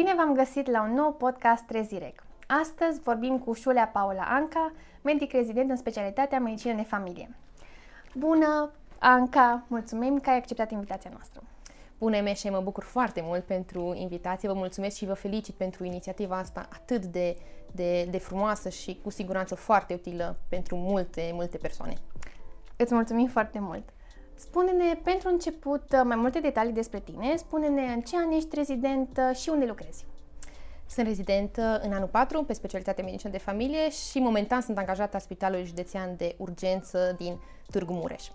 Bine v-am găsit la un nou podcast Trezirec. Astăzi vorbim cu Șulea Paula Anca, medic rezident în specialitatea medicină de familie. Bună, Anca, mulțumim că ai acceptat invitația noastră. Bună, Meșe, mă bucur foarte mult pentru invitație, vă mulțumesc și vă felicit pentru inițiativa asta atât de, de, de frumoasă și cu siguranță foarte utilă pentru multe, multe persoane. Îți mulțumim foarte mult! Spune-ne, pentru început, mai multe detalii despre tine. Spune-ne în ce an ești rezident și unde lucrezi. Sunt rezident în anul 4 pe specialitate medicină de familie și momentan sunt angajată la Spitalul Județean de Urgență din Târgu Mureș.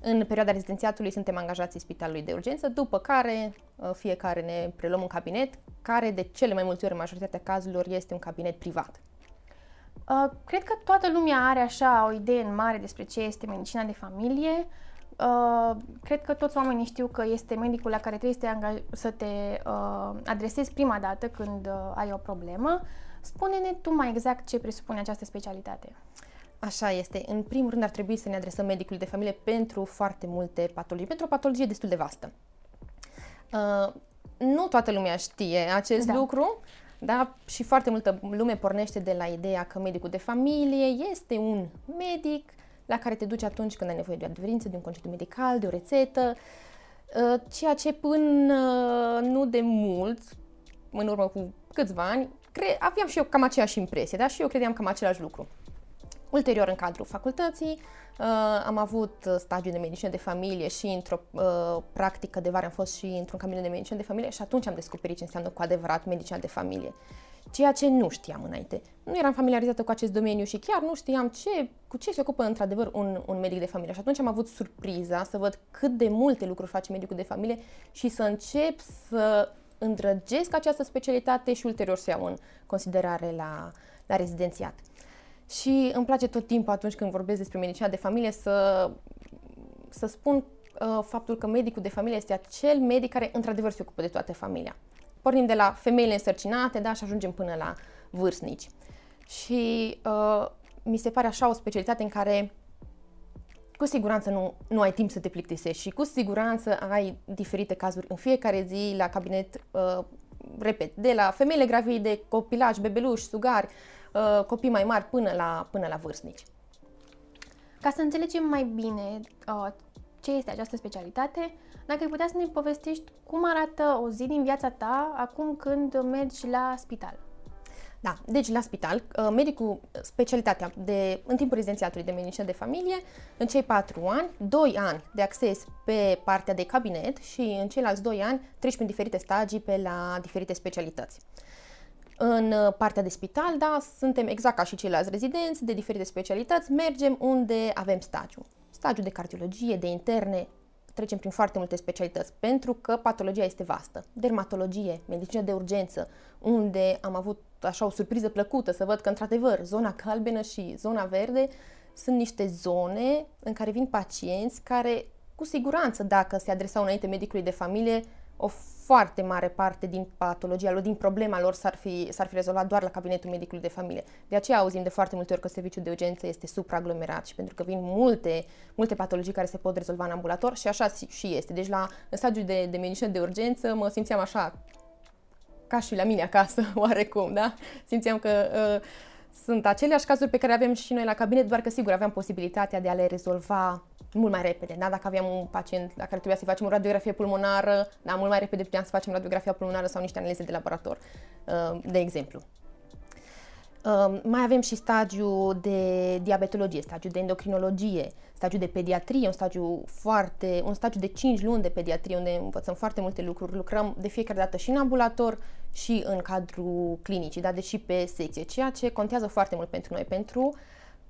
În perioada rezidențiatului suntem angajați în Spitalului de Urgență, după care uh, fiecare ne preluăm un cabinet, care de cele mai multe ori, în majoritatea cazurilor, este un cabinet privat. Uh, cred că toată lumea are așa o idee în mare despre ce este medicina de familie. Uh, cred că toți oamenii știu că este medicul la care trebuie să te, angaj- să te uh, adresezi prima dată când uh, ai o problemă. Spune-ne tu mai exact ce presupune această specialitate. Așa este. În primul rând ar trebui să ne adresăm medicului de familie pentru foarte multe patologii, pentru o patologie destul de vastă. Uh, nu toată lumea știe acest da. lucru, da? și foarte multă lume pornește de la ideea că medicul de familie este un medic la care te duci atunci când ai nevoie de o adeverință, de un concediu medical, de o rețetă, uh, ceea ce până uh, nu de mult, în urmă cu câțiva ani, cre- aveam și eu cam aceeași impresie, da? și eu credeam cam același lucru. Ulterior, în cadrul facultății, uh, am avut stagiu de medicină de familie și într-o uh, practică de vară am fost și într-un cabinet de medicină de familie și atunci am descoperit ce înseamnă cu adevărat medicina de familie. Ceea ce nu știam înainte. Nu eram familiarizată cu acest domeniu și chiar nu știam ce, cu ce se ocupă într-adevăr un, un medic de familie. Și atunci am avut surpriza să văd cât de multe lucruri face medicul de familie și să încep să îndrăgesc această specialitate și ulterior să iau în considerare la, la rezidențiat. Și îmi place tot timpul atunci când vorbesc despre medicina de familie să, să spun uh, faptul că medicul de familie este acel medic care într-adevăr se ocupă de toată familia. Pornim de la femeile însărcinate, da, și ajungem până la vârstnici. Și uh, mi se pare așa o specialitate în care cu siguranță nu, nu ai timp să te plictisești și cu siguranță ai diferite cazuri în fiecare zi la cabinet, uh, repet, de la femeile gravide, copilaj, bebeluși, sugari, uh, copii mai mari până la, până la vârstnici. Ca să înțelegem mai bine uh, ce este această specialitate, dacă ai putea să ne povestești cum arată o zi din viața ta acum când mergi la spital. Da, deci la spital, uh, medicul, specialitatea de, în timpul rezidențiatului de medicină de familie, în cei patru ani, doi ani de acces pe partea de cabinet și în ceilalți doi ani treci prin diferite stagii pe la diferite specialități. În uh, partea de spital, da, suntem exact ca și ceilalți rezidenți de diferite specialități, mergem unde avem stagiu. Stagiu de cardiologie, de interne, trecem prin foarte multe specialități, pentru că patologia este vastă. Dermatologie, medicină de urgență, unde am avut așa o surpriză plăcută să văd că, într-adevăr, zona galbenă și zona verde sunt niște zone în care vin pacienți care, cu siguranță, dacă se adresau înainte medicului de familie, o foarte mare parte din patologia lor, din problema lor s-ar fi, s-ar fi rezolvat doar la cabinetul medicului de familie. De aceea auzim de foarte multe ori că serviciul de urgență este supraaglomerat și pentru că vin multe, multe patologii care se pot rezolva în ambulator și așa și este. Deci la în stadiul de, de medicină de urgență mă simțeam așa ca și la mine acasă, oarecum, da? Simțeam că uh, sunt aceleași cazuri pe care avem și noi la cabinet, doar că sigur aveam posibilitatea de a le rezolva mult mai repede. Da? Dacă aveam un pacient la care trebuia să facem o radiografie pulmonară, da, mult mai repede puteam să facem radiografia pulmonară sau niște analize de laborator, uh, de exemplu. Uh, mai avem și stagiu de diabetologie, stagiu de endocrinologie, stagiu de pediatrie, un stagiu foarte, un stagiu de 5 luni de pediatrie unde învățăm foarte multe lucruri. Lucrăm de fiecare dată și în ambulator și în cadrul clinicii, da, deși pe secție, ceea ce contează foarte mult pentru noi, pentru uh,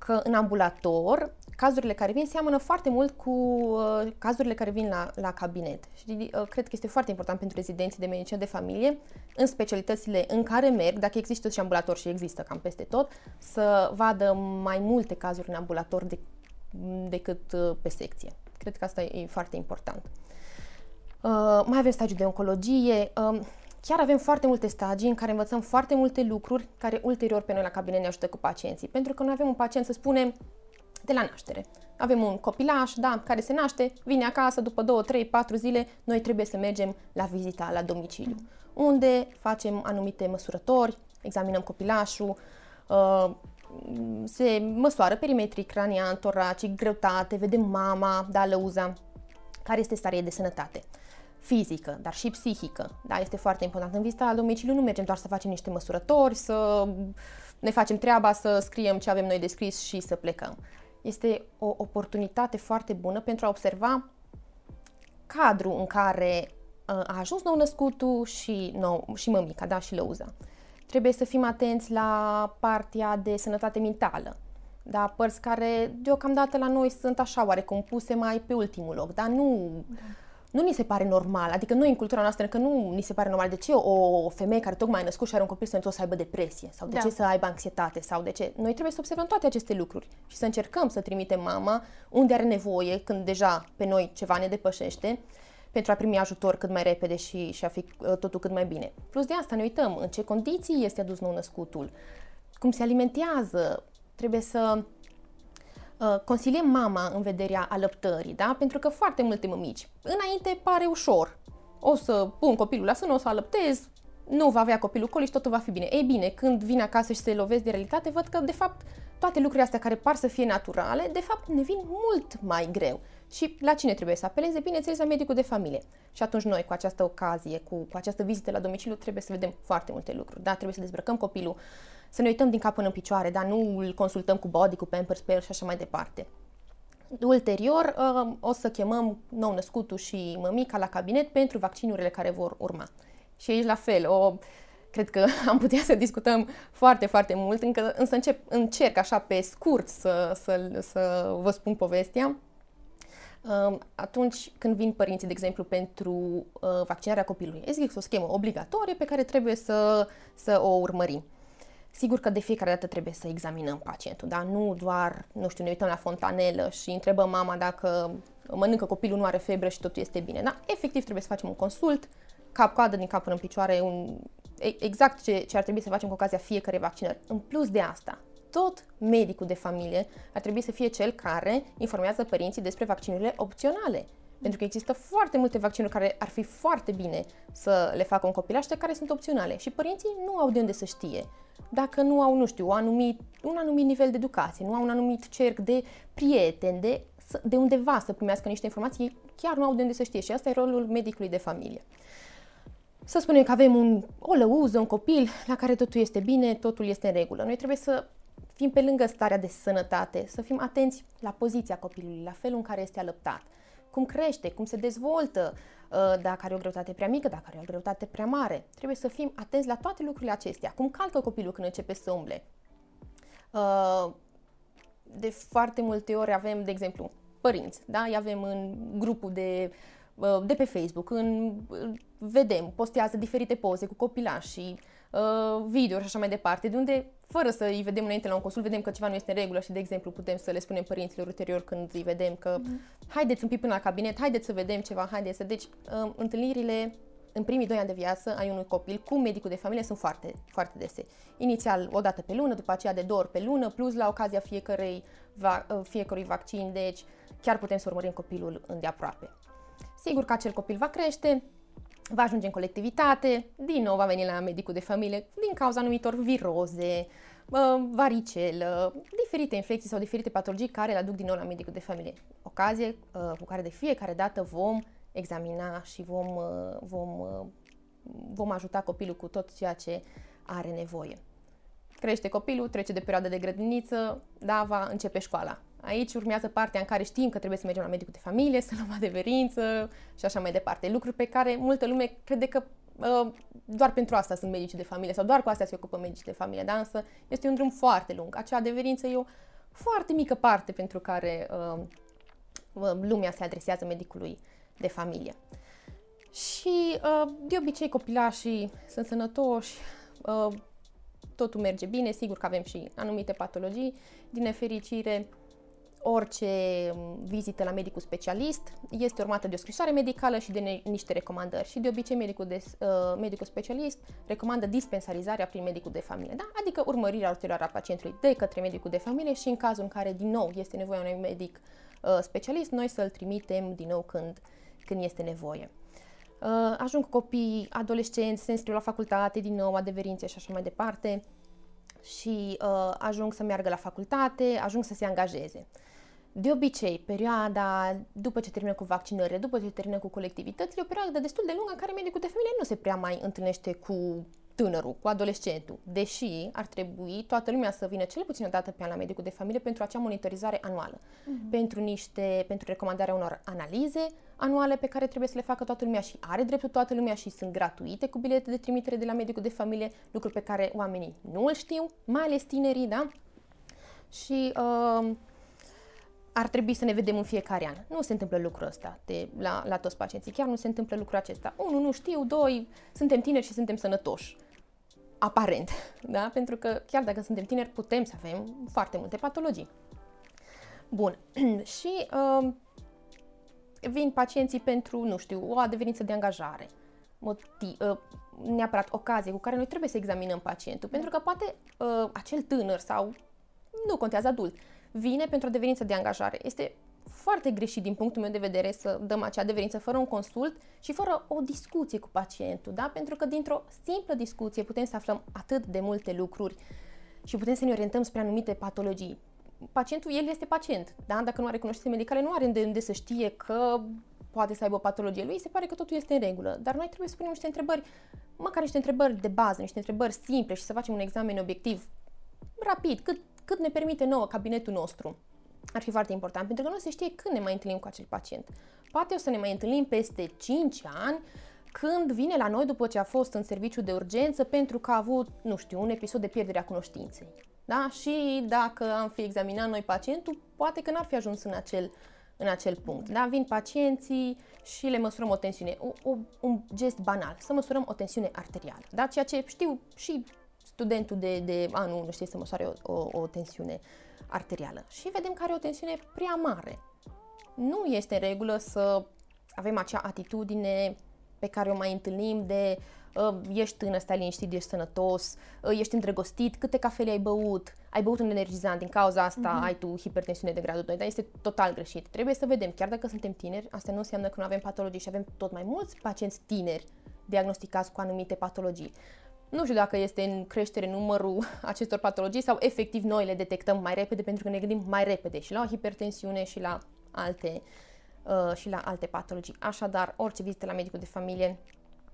că în ambulator cazurile care vin seamănă foarte mult cu uh, cazurile care vin la, la cabinet. Și uh, cred că este foarte important pentru rezidenții de medicină de familie, în specialitățile în care merg, dacă există și ambulator și există cam peste tot, să vadă mai multe cazuri în ambulator de, decât uh, pe secție. Cred că asta e foarte important. Uh, mai avem stagiul de oncologie. Uh, Chiar avem foarte multe stagii în care învățăm foarte multe lucruri care ulterior pe noi la cabinet ne ajută cu pacienții. Pentru că noi avem un pacient, să spunem, de la naștere. Avem un copilaș, da, care se naște, vine acasă după 2, 3, 4 zile, noi trebuie să mergem la vizita la domiciliu, unde facem anumite măsurători, examinăm copilașul, uh, se măsoară perimetrii cranian, toracic, greutate, vedem mama, da, lăuza, care este starea de sănătate fizică, dar și psihică. Da, este foarte important. În vizita la domiciliu nu mergem doar să facem niște măsurători, să ne facem treaba, să scriem ce avem noi de scris și să plecăm. Este o oportunitate foarte bună pentru a observa cadrul în care uh, a ajuns nou născutul și, nou, și mămica, da, și lăuza. Trebuie să fim atenți la partea de sănătate mentală, da, părți care deocamdată la noi sunt așa oarecum puse mai pe ultimul loc, dar nu... Da nu ni se pare normal, adică noi în cultura noastră că nu ni se pare normal de ce o femeie care tocmai a născut și are un copil să să aibă depresie sau de da. ce să aibă anxietate sau de ce. Noi trebuie să observăm toate aceste lucruri și să încercăm să trimitem mama unde are nevoie când deja pe noi ceva ne depășește pentru a primi ajutor cât mai repede și, și a fi uh, totul cât mai bine. Plus de asta ne uităm în ce condiții este adus nou născutul, cum se alimentează, trebuie să Uh, consiliem mama în vederea alăptării, da? Pentru că foarte multe mămici, înainte pare ușor. O să pun copilul la sână, o să alăptez, nu va avea copilul colic și totul va fi bine. Ei bine, când vin acasă și se lovesc de realitate, văd că, de fapt, toate lucrurile astea care par să fie naturale, de fapt, ne vin mult mai greu. Și la cine trebuie să apeleze? Bineînțeles, la medicul de familie. Și atunci noi, cu această ocazie, cu, cu această vizită la domiciliu, trebuie să vedem foarte multe lucruri. Da, trebuie să dezbrăcăm copilul, să ne uităm din cap până în picioare, dar nu îl consultăm cu body, cu pampers pe el și așa mai departe. Ulterior, uh, o să chemăm nou născutul și mămica la cabinet pentru vaccinurile care vor urma. Și aici la fel, o, cred că am putea să discutăm foarte, foarte mult, încă, însă încep, încerc așa pe scurt să, să, să vă spun povestea. Uh, atunci când vin părinții, de exemplu, pentru uh, vaccinarea copilului, există o schemă obligatorie pe care trebuie să, să o urmărim. Sigur că de fiecare dată trebuie să examinăm pacientul, dar nu doar, nu știu, ne uităm la fontanelă și întrebăm mama dacă mănâncă copilul, nu are febră și totul este bine. Da? Efectiv trebuie să facem un consult, cap-coadă, din cap până în picioare, un, exact ce, ce ar trebui să facem cu ocazia fiecare vaccinări. În plus de asta, tot medicul de familie ar trebui să fie cel care informează părinții despre vaccinurile opționale. Pentru că există foarte multe vaccinuri care ar fi foarte bine să le facă un copilaș, care sunt opționale și părinții nu au de unde să știe dacă nu au, nu știu, un anumit, un anumit nivel de educație, nu au un anumit cerc de prieteni, de, de undeva să primească niște informații, chiar nu au de unde să știe și asta e rolul medicului de familie. Să spunem că avem un, o lăuză, un copil la care totul este bine, totul este în regulă. Noi trebuie să fim pe lângă starea de sănătate, să fim atenți la poziția copilului, la felul în care este alăptat, cum crește, cum se dezvoltă, uh, dacă are o greutate prea mică, dacă are o greutate prea mare. Trebuie să fim atenți la toate lucrurile acestea. Cum calcă copilul când începe să umble. Uh, de foarte multe ori avem, de exemplu, părinți, da? Îi avem în grupul de, uh, de pe Facebook, în, vedem, postează diferite poze cu copilașii, uh, video și așa mai departe, de unde, fără să îi vedem înainte la un consult, vedem că ceva nu este în regulă și, de exemplu, putem să le spunem părinților ulterior când îi vedem că mm-hmm. haideți un pic până la cabinet, haideți să vedem ceva, haideți să... Deci, uh, întâlnirile în primii doi ani de viață ai unui copil cu medicul de familie sunt foarte, foarte dese. Inițial o dată pe lună, după aceea de două ori pe lună, plus la ocazia fiecărei, va, uh, fiecărui vaccin, deci chiar putem să urmărim copilul îndeaproape. Sigur că acel copil va crește, va ajunge în colectivitate, din nou va veni la medicul de familie din cauza anumitor viroze, varicelă, diferite infecții sau diferite patologii care le aduc din nou la medicul de familie. Ocazie uh, cu care de fiecare dată vom examina și vom, uh, vom, uh, vom ajuta copilul cu tot ceea ce are nevoie. Crește copilul, trece de perioada de grădiniță, da, va începe școala. Aici urmează partea în care știm că trebuie să mergem la medicul de familie, să luăm adeverință și așa mai departe. Lucruri pe care multă lume crede că uh, doar pentru asta sunt medici de familie sau doar cu asta se ocupă medici de familie, dar însă este un drum foarte lung. Acea adeverință e o foarte mică parte pentru care uh, uh, lumea se adresează medicului de familie. Și uh, de obicei copilașii sunt sănătoși, uh, totul merge bine, sigur că avem și anumite patologii. Din nefericire, orice vizită la medicul specialist este urmată de o scrisoare medicală și de ne- niște recomandări. Și de obicei medicul, de, uh, medicul specialist recomandă dispensarizarea prin medicul de familie, da? adică urmărirea ulterioară a pacientului de către medicul de familie și în cazul în care din nou este nevoie unui medic uh, specialist, noi să-l trimitem din nou când, când este nevoie. Uh, ajung copii, adolescenți, se înscriu la facultate din nou, adeverințe și așa mai departe și uh, ajung să meargă la facultate, ajung să se angajeze. De obicei, perioada după ce termină cu vaccinările, după ce termină cu colectivitățile, o perioadă destul de lungă în care medicul de familie nu se prea mai întâlnește cu tânărul, cu adolescentul, deși ar trebui toată lumea să vină cel puțin o dată pe an la medicul de familie pentru acea monitorizare anuală, uh-huh. pentru niște, pentru recomandarea unor analize anuale pe care trebuie să le facă toată lumea și are dreptul toată lumea și sunt gratuite cu bilete de trimitere de la medicul de familie, lucruri pe care oamenii nu îl știu, mai ales tinerii, da? Și uh, ar trebui să ne vedem în fiecare an. Nu se întâmplă lucrul ăsta de, la, la toți pacienții, chiar nu se întâmplă lucrul acesta. Unu, nu știu, doi, suntem tineri și suntem sănătoși. Aparent, da? Pentru că chiar dacă suntem tineri, putem să avem foarte multe patologii. Bun. și uh, vin pacienții pentru, nu știu, o adeverință de angajare, motiv, uh, neapărat ocazie cu care noi trebuie să examinăm pacientul, pentru că poate uh, acel tânăr sau nu contează adult, vine pentru o deverință de angajare. Este foarte greșit din punctul meu de vedere să dăm acea deverință fără un consult și fără o discuție cu pacientul, da? Pentru că dintr-o simplă discuție putem să aflăm atât de multe lucruri și putem să ne orientăm spre anumite patologii. Pacientul, el este pacient, da? Dacă nu are cunoștințe medicale, nu are de unde să știe că poate să aibă o patologie lui, se pare că totul este în regulă. Dar noi trebuie să punem niște întrebări, măcar niște întrebări de bază, niște întrebări simple și să facem un examen obiectiv rapid, cât cât ne permite nouă cabinetul nostru. Ar fi foarte important, pentru că nu se știe când ne mai întâlnim cu acel pacient. Poate o să ne mai întâlnim peste 5 ani, când vine la noi după ce a fost în serviciu de urgență pentru că a avut, nu știu, un episod de pierdere a cunoștinței. Da? Și dacă am fi examinat noi pacientul, poate că n-ar fi ajuns în acel, în acel punct. Da? Vin pacienții și le măsurăm o tensiune, o, o, un gest banal, să măsurăm o tensiune arterială. Da? Ceea ce știu și studentul de, de anul nu știe să măsoare o, o, o tensiune arterială și vedem că are o tensiune prea mare. Nu este în regulă să avem acea atitudine pe care o mai întâlnim de uh, ești tânăr, stai liniștit, ești sănătos, uh, ești îndrăgostit, câte cafele ai băut, ai băut un energizant, din cauza asta uh-huh. ai tu hipertensiune de gradul 2, dar este total greșit. Trebuie să vedem, chiar dacă suntem tineri, asta nu înseamnă că nu avem patologii și avem tot mai mulți pacienți tineri diagnosticați cu anumite patologii. Nu știu dacă este în creștere numărul acestor patologii sau efectiv noi le detectăm mai repede pentru că ne gândim mai repede și la hipertensiune și la alte, uh, și la alte patologii. Așadar, orice vizită la medicul de familie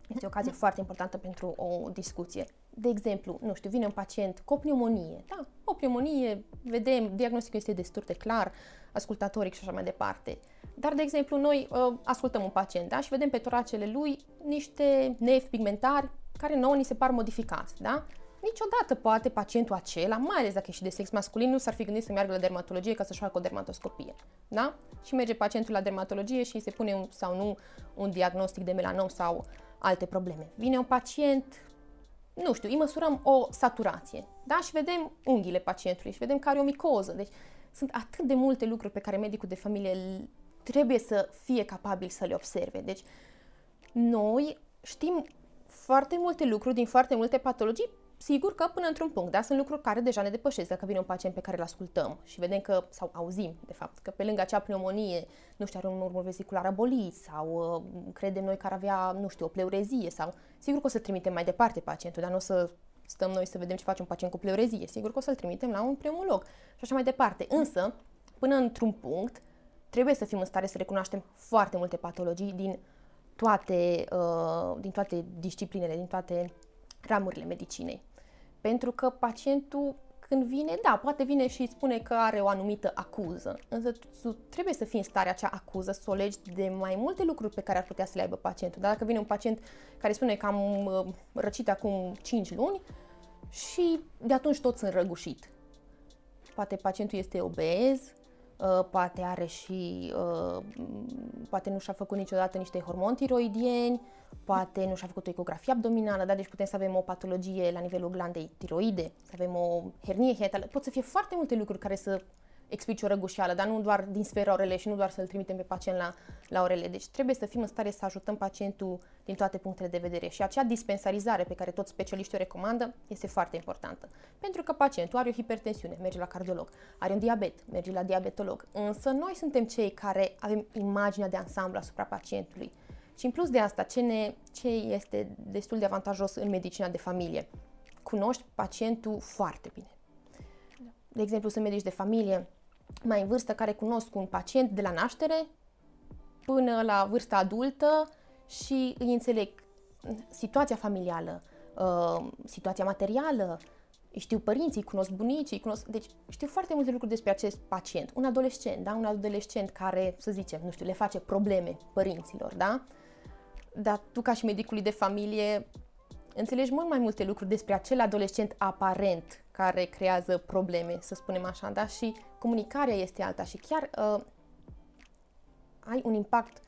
este o ocazie foarte importantă pentru o discuție. De exemplu, nu știu, vine un pacient cu o pneumonie. Da, o pneumonie, vedem, diagnosticul este destul de clar, ascultatoric și așa mai departe. Dar, de exemplu, noi uh, ascultăm un pacient da, și vedem pe toracele lui niște nevi pigmentari care nouă ni se par modificați, da? Niciodată poate pacientul acela, mai ales dacă e și de sex masculin, nu s-ar fi gândit să meargă la dermatologie ca să-și facă o dermatoscopie, da? Și merge pacientul la dermatologie și se pune un, sau nu un diagnostic de melanom sau alte probleme. Vine un pacient, nu știu, îi măsurăm o saturație, da? Și vedem unghiile pacientului și vedem că are o micoză. Deci sunt atât de multe lucruri pe care medicul de familie trebuie să fie capabil să le observe. Deci noi știm foarte multe lucruri din foarte multe patologii, sigur că până într-un punct, da? Sunt lucruri care deja ne depășesc dacă vine un pacient pe care îl ascultăm și vedem că, sau auzim, de fapt, că pe lângă acea pneumonie, nu știu, are un urmă vesicular abolit sau uh, credem noi că ar avea, nu știu, o pleurezie sau, sigur că o să trimitem mai departe pacientul, dar nu o să stăm noi să vedem ce face un pacient cu pleurezie, sigur că o să-l trimitem la un pneumolog și așa mai departe. Însă, până într-un punct, trebuie să fim în stare să recunoaștem foarte multe patologii din toate, uh, din toate disciplinele, din toate ramurile medicinei. Pentru că pacientul când vine, da, poate vine și spune că are o anumită acuză, însă tu trebuie să fii în stare acea acuză, să o legi de mai multe lucruri pe care ar putea să le aibă pacientul. Dar dacă vine un pacient care spune că am uh, răcit acum 5 luni și de atunci tot sunt răgușit. Poate pacientul este obez, Uh, poate are și, uh, poate nu și-a făcut niciodată niște hormoni tiroidieni, poate nu și-a făcut o ecografie abdominală, da? deci putem să avem o patologie la nivelul glandei tiroide, să avem o hernie hiatală, pot să fie foarte multe lucruri care să explici o răgușeală, dar nu doar din sfera orele și nu doar să-l trimitem pe pacient la, la orele. Deci trebuie să fim în stare să ajutăm pacientul din toate punctele de vedere și acea dispensarizare pe care toți specialiștii o recomandă este foarte importantă. Pentru că pacientul are o hipertensiune, merge la cardiolog, are un diabet, merge la diabetolog. Însă noi suntem cei care avem imaginea de ansamblu asupra pacientului. Și în plus de asta, ce, ne, ce este destul de avantajos în medicina de familie? Cunoști pacientul foarte bine. De exemplu, sunt medici de familie mai în vârstă care cunosc un pacient de la naștere până la vârsta adultă și îi înțeleg situația familială, uh, situația materială, știu părinții, cunosc bunicii, cunosc... Deci știu foarte multe lucruri despre acest pacient. Un adolescent, da? Un adolescent care, să zicem, nu știu, le face probleme părinților, da? Dar tu ca și medicului de familie înțelegi mult mai multe lucruri despre acel adolescent aparent care creează probleme, să spunem așa, da? Și comunicarea este alta și chiar uh, ai un impact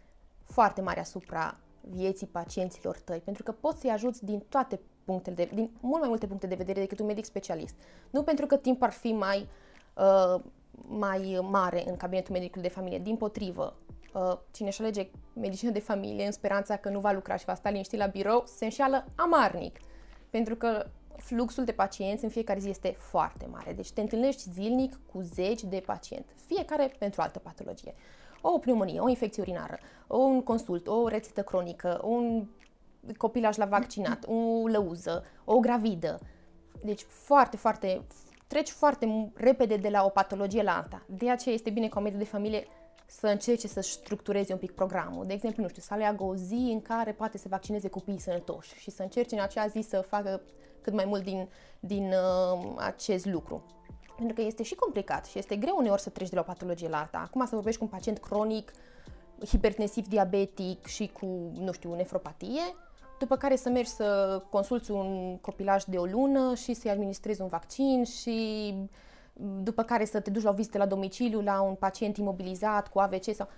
foarte mare asupra vieții pacienților tăi, pentru că poți să-i ajuți din toate punctele de, din mult mai multe puncte de vedere decât un medic specialist. Nu pentru că timp ar fi mai, uh, mai mare în cabinetul medicului de familie, din potrivă, uh, cine își alege medicină de familie în speranța că nu va lucra și va sta liniștit la birou, se înșeală amarnic. Pentru că fluxul de pacienți în fiecare zi este foarte mare. Deci te întâlnești zilnic cu zeci de pacienți, fiecare pentru o altă patologie. O pneumonie, o infecție urinară, un consult, o rețetă cronică, un copilaj la vaccinat, o lăuză, o gravidă. Deci foarte, foarte, treci foarte repede de la o patologie la alta. De aceea este bine ca o medie de familie să încerce să structureze un pic programul. De exemplu, nu știu, să aleagă o zi în care poate să vaccineze copiii sănătoși și să încerce în acea zi să facă cât mai mult din, din uh, acest lucru. Pentru că este și complicat și este greu uneori să treci de la o patologie la alta. Acum să vorbești cu un pacient cronic, hipertensiv, diabetic și cu, nu știu, nefropatie, după care să mergi să consulți un copilaj de o lună și să-i administrezi un vaccin și după care să te duci la o vizită la domiciliu la un pacient imobilizat cu AVC sau...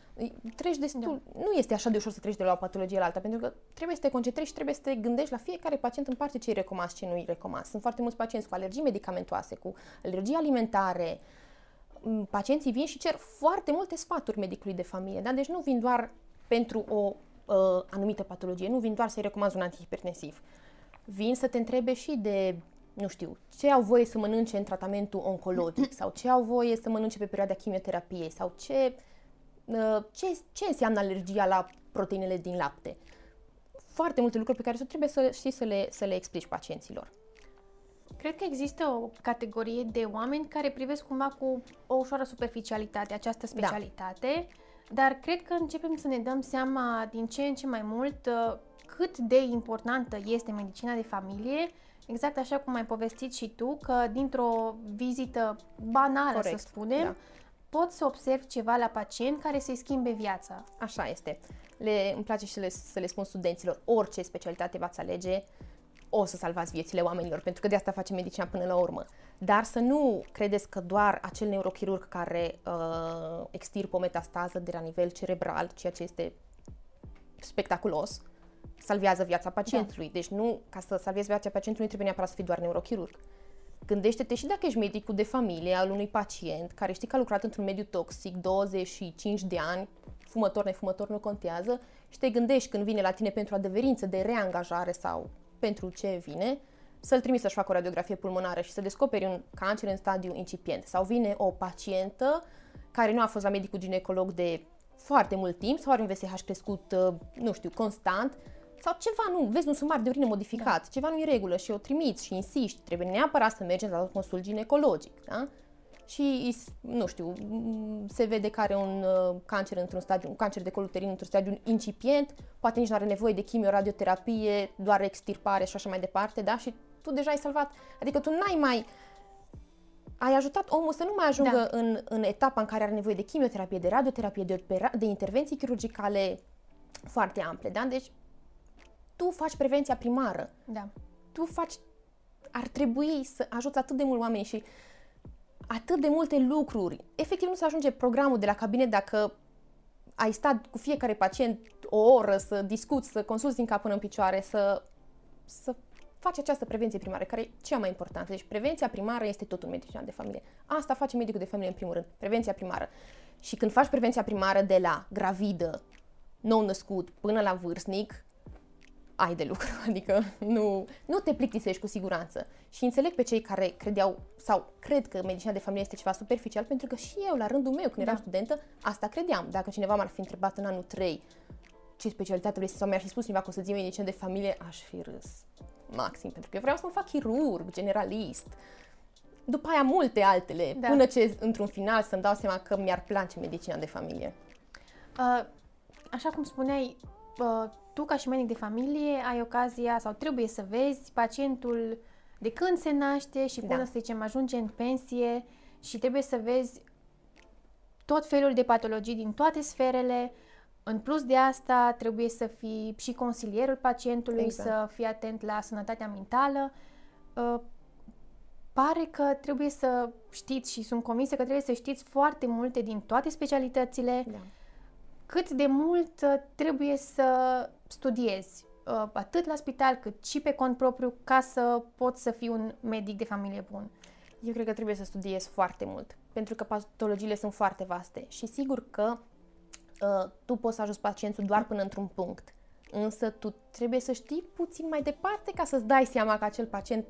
Treci destul... Da. Nu este așa de ușor să treci de la o patologie la alta, pentru că trebuie să te concentrezi și trebuie să te gândești la fiecare pacient în parte ce îi recomand și ce nu îi recomand. Sunt foarte mulți pacienți cu alergii medicamentoase, cu alergii alimentare. Mm, pacienții vin și cer foarte multe sfaturi medicului de familie, da? Deci nu vin doar pentru o uh, anumită patologie, nu vin doar să-i recomand un antihipertensiv. Vin să te întrebe și de nu știu, ce au voie să mănânce în tratamentul oncologic sau ce au voie să mănânce pe perioada chimioterapiei sau ce, uh, ce, ce înseamnă alergia la proteinele din lapte. Foarte multe lucruri pe care tu trebuie să știi să le, să le explici pacienților. Cred că există o categorie de oameni care privesc cumva cu o ușoară superficialitate această da. specialitate, da. dar cred că începem să ne dăm seama din ce în ce mai mult uh, cât de importantă este medicina de familie Exact așa cum ai povestit și tu, că dintr-o vizită banală, Corect, să spunem, da. poți să observi ceva la pacient care să-i schimbe viața. Așa este. Le, îmi place și le, să le spun studenților, orice specialitate v-ați alege, o să salvați viețile oamenilor, pentru că de asta face medicina până la urmă. Dar să nu credeți că doar acel neurochirurg care uh, extirpă o metastază de la nivel cerebral, ceea ce este spectaculos, salvează viața pacientului. Da. Deci nu, ca să salvezi viața pacientului, nu trebuie neapărat să fii doar neurochirurg. Gândește-te și dacă ești medicul de familie al unui pacient care știi că a lucrat într-un mediu toxic 25 de ani, fumător, nefumător, nu contează, și te gândești când vine la tine pentru adeverință de reangajare sau pentru ce vine, să-l trimiți să-și facă o radiografie pulmonară și să descoperi un cancer în stadiu incipient. Sau vine o pacientă care nu a fost la medicul ginecolog de foarte mult timp sau are un VSH crescut, uh, nu știu, constant sau ceva nu, vezi un sumar de urină modificat, da. ceva nu e regulă și o trimiți și insisti, trebuie neapărat să mergeți la un consult ginecologic, da? Și, nu știu, se vede că are un uh, cancer într-un stadiu, un cancer de col uterin într-un stadiu incipient, poate nici nu are nevoie de chimio, radioterapie, doar extirpare și așa mai departe, da? Și tu deja ai salvat, adică tu n-ai mai ai ajutat omul să nu mai ajungă da. în, în etapa în care are nevoie de chimioterapie, de radioterapie, de, de intervenții chirurgicale foarte ample, da? Deci tu faci prevenția primară. Da. Tu faci, ar trebui să ajuți atât de mult oameni și atât de multe lucruri. Efectiv nu se ajunge programul de la cabinet dacă ai stat cu fiecare pacient o oră să discuți, să consulți din cap până în picioare, să, să faci această prevenție primară, care e cea mai importantă. Deci prevenția primară este tot un medicinal de familie. Asta face medicul de familie în primul rând, prevenția primară. Și când faci prevenția primară de la gravidă, nou născut, până la vârstnic, ai de lucru, adică nu, nu te plictisești cu siguranță. Și înțeleg pe cei care credeau sau cred că medicina de familie este ceva superficial, pentru că și eu, la rândul meu, când eram da. studentă, asta credeam. Dacă cineva m-ar fi întrebat în anul 3 ce specialitate vrei sau mi-ar fi spus cineva că o să zi medicină de familie, aș fi râs maxim, pentru că eu vreau să mă fac chirurg, generalist, după aia multe altele, da. până ce într-un final să-mi dau seama că mi-ar place medicina de familie. Uh, așa cum spuneai, uh, tu ca și medic de familie ai ocazia sau trebuie să vezi pacientul de când se naște și până, da. să zicem, ajunge în pensie și trebuie să vezi tot felul de patologii din toate sferele. În plus de asta, trebuie să fii și consilierul pacientului, exact. să fii atent la sănătatea mentală. Uh, pare că trebuie să știți și sunt convinsă că trebuie să știți foarte multe din toate specialitățile. Da. Cât de mult uh, trebuie să studiezi, uh, atât la spital cât și pe cont propriu, ca să poți să fii un medic de familie bun. Eu cred că trebuie să studiezi foarte mult, pentru că patologiile sunt foarte vaste și sigur că uh, tu poți să ajuți pacientul doar până într-un punct, însă tu trebuie să știi puțin mai departe ca să-ți dai seama că acel pacient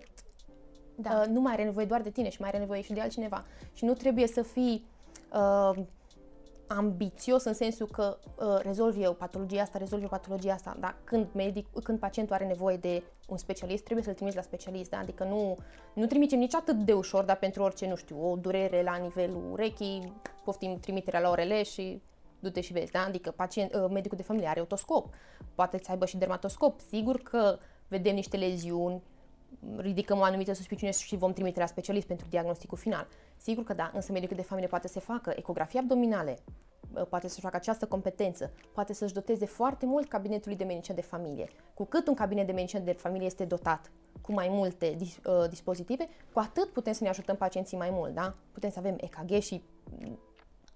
da. uh, nu mai are nevoie doar de tine și mai are nevoie și de altcineva. Și nu trebuie să fii uh, ambițios în sensul că uh, rezolvi eu patologia asta, rezolvi eu patologia asta, dar când, medic, când pacientul are nevoie de un specialist, trebuie să-l trimiți la specialist, da? adică nu, nu trimitem nici atât de ușor, dar pentru orice, nu știu, o durere la nivelul urechii, poftim trimiterea la orele și du-te și vezi, da? adică pacient, uh, medicul de familie are otoscop, poate să aibă și dermatoscop, sigur că vedem niște leziuni, ridicăm o anumită suspiciune și vom trimite la specialist pentru diagnosticul final. Sigur că da, însă medicul de familie poate să facă ecografii abdominale, poate să facă această competență, poate să-și doteze foarte mult cabinetului de medicină de familie. Cu cât un cabinet de medicină de familie este dotat cu mai multe dis, uh, dispozitive, cu atât putem să ne ajutăm pacienții mai mult, da? Putem să avem EKG și mm,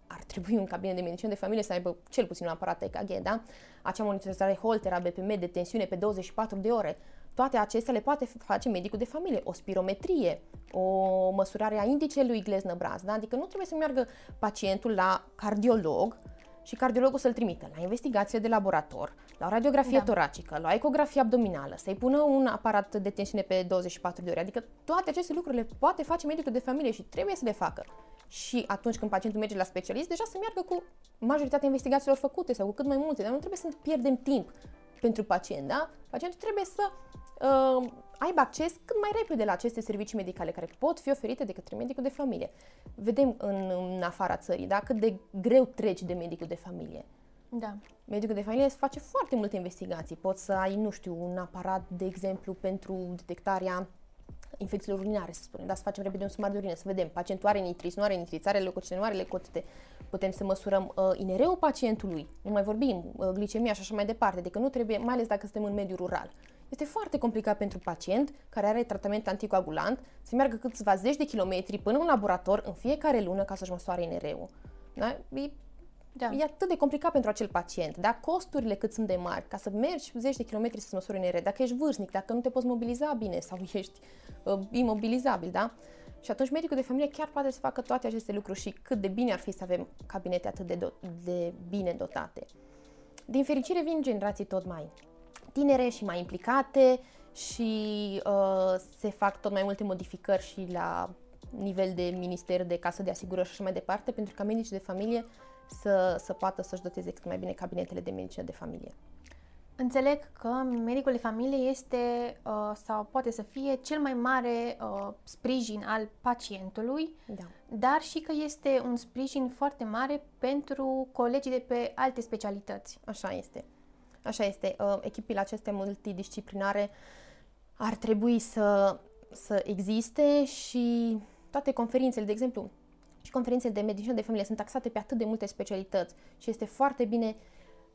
ar trebui un cabinet de medicină de familie să aibă cel puțin un aparat EKG, da? Acea monitorizare Holter, BPM de tensiune pe 24 de ore, toate acestea le poate face medicul de familie, o spirometrie, o măsurare a indicelui gleznă-braz, da? adică nu trebuie să meargă pacientul la cardiolog și cardiologul să-l trimită la investigație de laborator, la o radiografie da. toracică, la o ecografie abdominală, să-i pună un aparat de tensiune pe 24 de ore. Adică toate aceste lucruri le poate face medicul de familie și trebuie să le facă. Și atunci când pacientul merge la specialist, deja să meargă cu majoritatea investigațiilor făcute sau cu cât mai multe, dar nu trebuie să pierdem timp pentru pacient, da? Pacientul trebuie să uh, aibă acces cât mai repede la aceste servicii medicale care pot fi oferite de către medicul de familie. Vedem în, în afara țării, da? Cât de greu treci de medicul de familie. Da. Medicul de familie face foarte multe investigații. Poți să ai, nu știu, un aparat, de exemplu, pentru detectarea infecțiilor urinare, să spunem, dar să facem repede un sumar de urină, să vedem pacientul are nitriți, nu are nitriți, are leucocite, nu are leucocite. Putem să măsurăm uh, INR-ul pacientului, nu mai vorbim, uh, glicemia și așa mai departe, adică nu trebuie, mai ales dacă suntem în mediul rural. Este foarte complicat pentru pacient care are tratament anticoagulant să meargă câțiva zeci de kilometri până în laborator în fiecare lună ca să-și măsoare INR-ul. Da? E da. E atât de complicat pentru acel pacient, da? Costurile cât sunt de mari, ca să mergi zeci de kilometri să măsori NR, dacă ești vârstnic, dacă nu te poți mobiliza bine sau ești uh, imobilizabil, da? Și atunci medicul de familie chiar poate să facă toate aceste lucruri și cât de bine ar fi să avem cabinete atât de, do- de bine dotate. Din fericire vin generații tot mai tinere și mai implicate și uh, se fac tot mai multe modificări și la nivel de minister, de casă de asigurări și așa mai departe, pentru ca medicii de familie să, să poată să-și doteze cât mai bine cabinetele de medicină de familie. Înțeleg că medicul de familie este uh, sau poate să fie cel mai mare uh, sprijin al pacientului, da. dar și că este un sprijin foarte mare pentru colegii de pe alte specialități. Așa este. Așa este. Uh, echipile acestea multidisciplinare ar trebui să, să existe și toate conferințele, de exemplu, și conferințele de medicină de familie sunt taxate pe atât de multe specialități și este foarte bine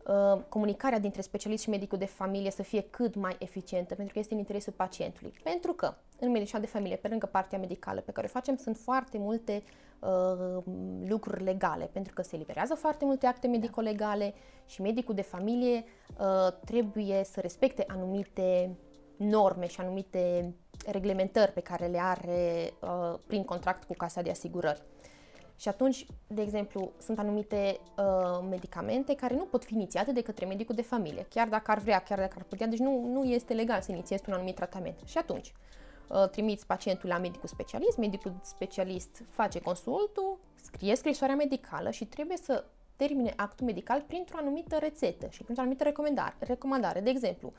uh, comunicarea dintre specialist și medicul de familie să fie cât mai eficientă, pentru că este în interesul pacientului. Pentru că în medicina de familie, pe lângă partea medicală pe care o facem, sunt foarte multe uh, lucruri legale, pentru că se eliberează foarte multe acte da. medico-legale și medicul de familie uh, trebuie să respecte anumite norme și anumite reglementări pe care le are uh, prin contract cu casa de asigurări. Și atunci, de exemplu, sunt anumite uh, medicamente care nu pot fi inițiate de către medicul de familie, chiar dacă ar vrea, chiar dacă ar putea, deci nu, nu este legal să inițiezi un anumit tratament. Și atunci, uh, trimiți pacientul la medicul specialist, medicul specialist face consultul, scrie scrisoarea medicală și trebuie să termine actul medical printr-o anumită rețetă și printr-o anumită recomandare. recomandare. De exemplu,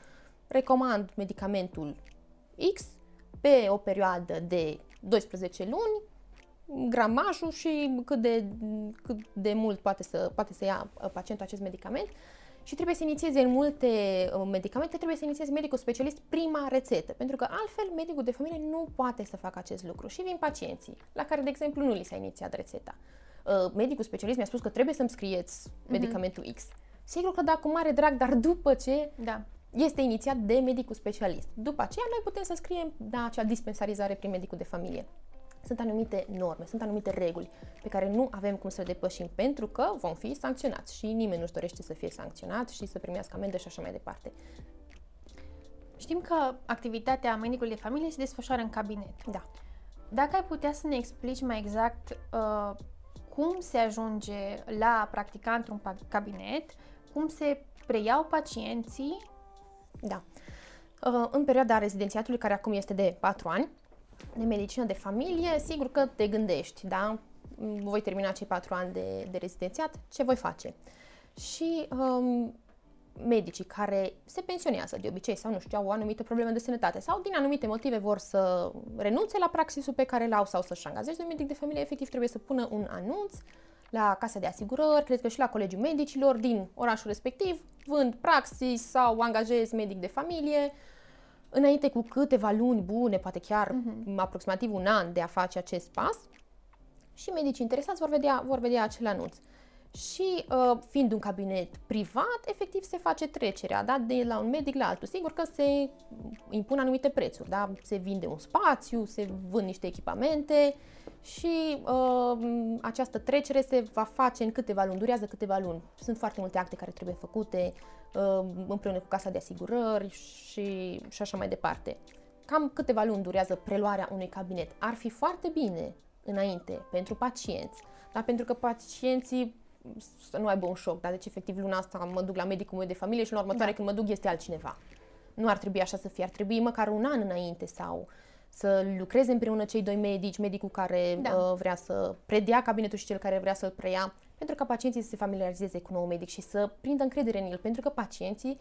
recomand medicamentul X pe o perioadă de 12 luni, gramajul și cât de, cât de mult poate să, poate să ia uh, pacientul acest medicament și trebuie să inițieze în multe uh, medicamente, trebuie să inițieze medicul specialist prima rețetă, pentru că altfel medicul de familie nu poate să facă acest lucru. Și vin pacienții, la care, de exemplu, nu li s-a inițiat rețeta. Uh, medicul specialist mi-a spus că trebuie să-mi scrieți mm-hmm. medicamentul X. Sigur că da, cu mare drag, dar după ce da. este inițiat de medicul specialist. După aceea, noi putem să scriem da, acea dispensarizare prin medicul de familie. Sunt anumite norme, sunt anumite reguli pe care nu avem cum să le depășim pentru că vom fi sancționați și nimeni nu-și dorește să fie sancționat și să primească amendă și așa mai departe. Știm că activitatea medicului de familie se desfășoară în cabinet. Da. Dacă ai putea să ne explici mai exact uh, cum se ajunge la a practica într-un cabinet, cum se preiau pacienții. Da. Uh, în perioada rezidențiatului, care acum este de 4 ani, de medicină de familie, sigur că te gândești, da? Voi termina cei 4 ani de, de rezidențiat, ce voi face? Și um, medicii care se pensionează de obicei sau nu știu, au o anumită problemă de sănătate sau din anumite motive vor să renunțe la praxisul pe care l-au sau să-și angajeze un medic de familie, efectiv trebuie să pună un anunț la casa de asigurări, cred că și la colegiul medicilor din orașul respectiv, vând praxis sau angajez medic de familie, înainte cu câteva luni bune, poate chiar uh-huh. aproximativ un an de a face acest pas și medicii interesați vor vedea, vor vedea acel anunț și uh, fiind un cabinet privat, efectiv se face trecerea da? de la un medic la altul. Sigur că se impun anumite prețuri, da? se vinde un spațiu, se vând niște echipamente și uh, această trecere se va face în câteva luni, durează câteva luni. Sunt foarte multe acte care trebuie făcute uh, împreună cu casa de asigurări și, și așa mai departe. Cam câteva luni durează preluarea unui cabinet. Ar fi foarte bine înainte pentru pacienți, da? pentru că pacienții să nu aibă un șoc, dar deci efectiv luna asta mă duc la medicul meu de familie și în următoare da. când mă duc este altcineva. Nu ar trebui așa să fie, ar trebui măcar un an înainte sau să lucreze împreună cei doi medici, medicul care da. uh, vrea să predea cabinetul și cel care vrea să-l preia, pentru ca pacienții să se familiarizeze cu nou medic și să prindă încredere în el, pentru că pacienții,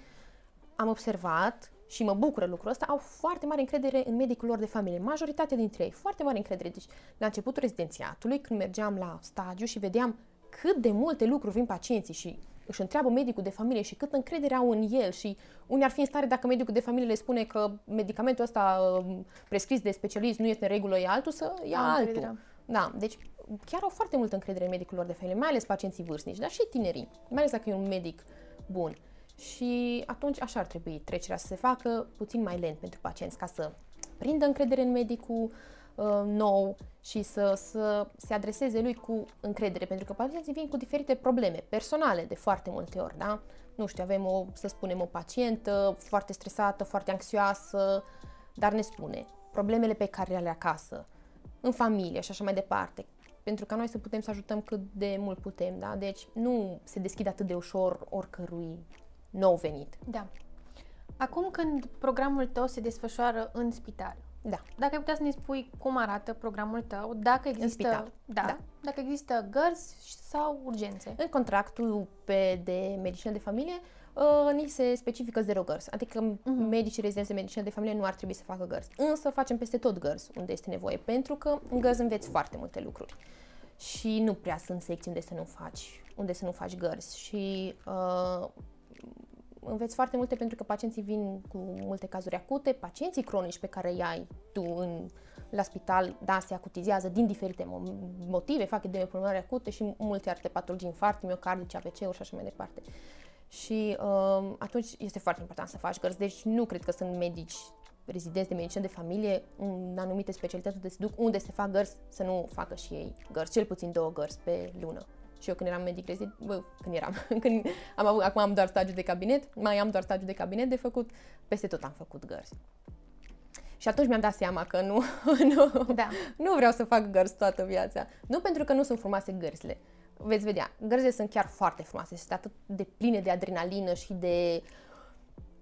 am observat și mă bucură lucrul ăsta, au foarte mare încredere în medicul lor de familie. Majoritatea dintre ei, foarte mare încredere. Deci, la începutul rezidențiatului, când mergeam la stagiu și vedeam cât de multe lucruri vin pacienții și își întreabă medicul de familie și cât încredere au în el și unii ar fi în stare dacă medicul de familie le spune că medicamentul ăsta um, prescris de specialist nu este în regulă, e altul, să ia Am altul. Încredere. Da, deci chiar au foarte multă încredere în medicul lor de familie, mai ales pacienții vârstnici, dar și tinerii, mai ales dacă e un medic bun. Și atunci așa ar trebui trecerea să se facă puțin mai lent pentru pacienți, ca să prindă încredere în medicul, uh, nou și să, să se adreseze lui cu încredere, pentru că pacienții vin cu diferite probleme personale de foarte multe ori, da? Nu știu, avem o, să spunem, o pacientă foarte stresată, foarte anxioasă, dar ne spune problemele pe care le are acasă, în familie și așa mai departe, pentru ca noi să putem să ajutăm cât de mult putem, da? Deci nu se deschide atât de ușor oricărui nou venit. Da. Acum când programul tău se desfășoară în spital, da. Dacă ai putea să ne spui cum arată programul tău, dacă există, da, da. dacă există gărzi sau urgențe. În contractul pe de medicină de familie, uh, ni se specifică zero gărzi, adică uh-huh. medicii rezidenți de medicină de familie nu ar trebui să facă gărzi. Însă facem peste tot gărzi unde este nevoie, pentru că în gărzi înveți foarte multe lucruri. Și nu prea sunt secții unde să nu faci, unde să nu faci gărzi. Și uh, înveți foarte multe pentru că pacienții vin cu multe cazuri acute, pacienții cronici pe care îi ai tu în, la spital, da, se acutizează din diferite motive, fac edeme pulmonare acute și multe alte patologii, infarcte, miocardice, AVC-uri și așa mai departe. Și uh, atunci este foarte important să faci gărzi, deci nu cred că sunt medici rezidenți de medicină de familie în anumite specialități unde se duc, unde se fac gărzi, să nu facă și ei gărzi, cel puțin două gărzi pe lună. și eu când eram medic rezident, bă, când eram, când am avut, acum am doar stagiu de cabinet, mai am doar stagiu de cabinet de făcut, peste tot am făcut gărzi. Și atunci mi-am dat seama că nu, nu, da. nu vreau să fac gărzi toată viața. Nu pentru că nu sunt frumoase gărzile. Veți vedea, gărzile sunt chiar foarte frumoase, sunt atât de pline de adrenalină și de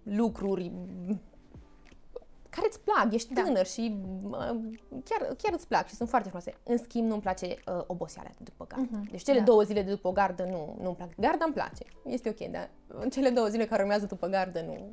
lucruri care îți plac, ești da. tânăr și uh, chiar, chiar îți plac și sunt foarte frumoase. În schimb, nu-mi place uh, oboseala de după gardă. Uh-huh. Deci cele da. două zile de după gardă nu, nu-mi plac. Garda îmi place, este ok, dar cele două zile care urmează după gardă nu,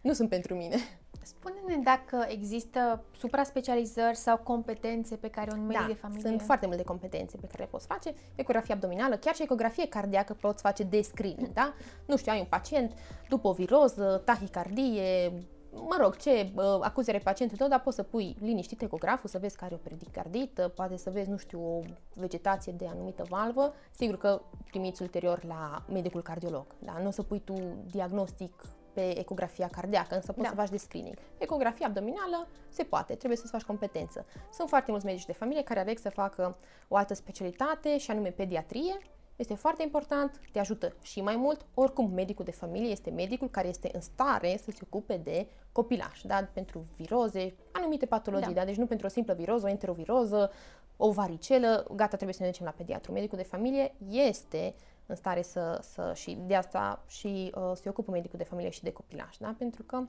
nu sunt pentru mine. Spune-ne dacă există supra-specializări sau competențe pe care un medic da, de familie... sunt foarte multe competențe pe care le poți face. Ecografie abdominală, chiar și ecografie cardiacă poți face de screening, da? Nu știu, ai un pacient după o viroză, tahicardie, mă rog, ce uh, acuzere pacientul tău, dar poți să pui liniștit ecograful, să vezi că are o pericardită, poate să vezi, nu știu, o vegetație de anumită valvă. Sigur că primiți ulterior la medicul cardiolog, da? Nu o să pui tu diagnostic pe ecografia cardiacă, însă poți da. să faci de screening. Ecografia abdominală se poate, trebuie să-ți faci competență. Sunt foarte mulți medici de familie care aleg să facă o altă specialitate și anume pediatrie. Este foarte important, te ajută și mai mult. Oricum, medicul de familie este medicul care este în stare să se ocupe de copilaș, da? pentru viroze, anumite patologii, da. Da? deci nu pentru o simplă viroză, o enteroviroză, o varicelă, gata, trebuie să ne ducem la pediatru. Medicul de familie este în stare să, să și de asta și uh, se ocupă medicul de familie și de copilaj, da? pentru că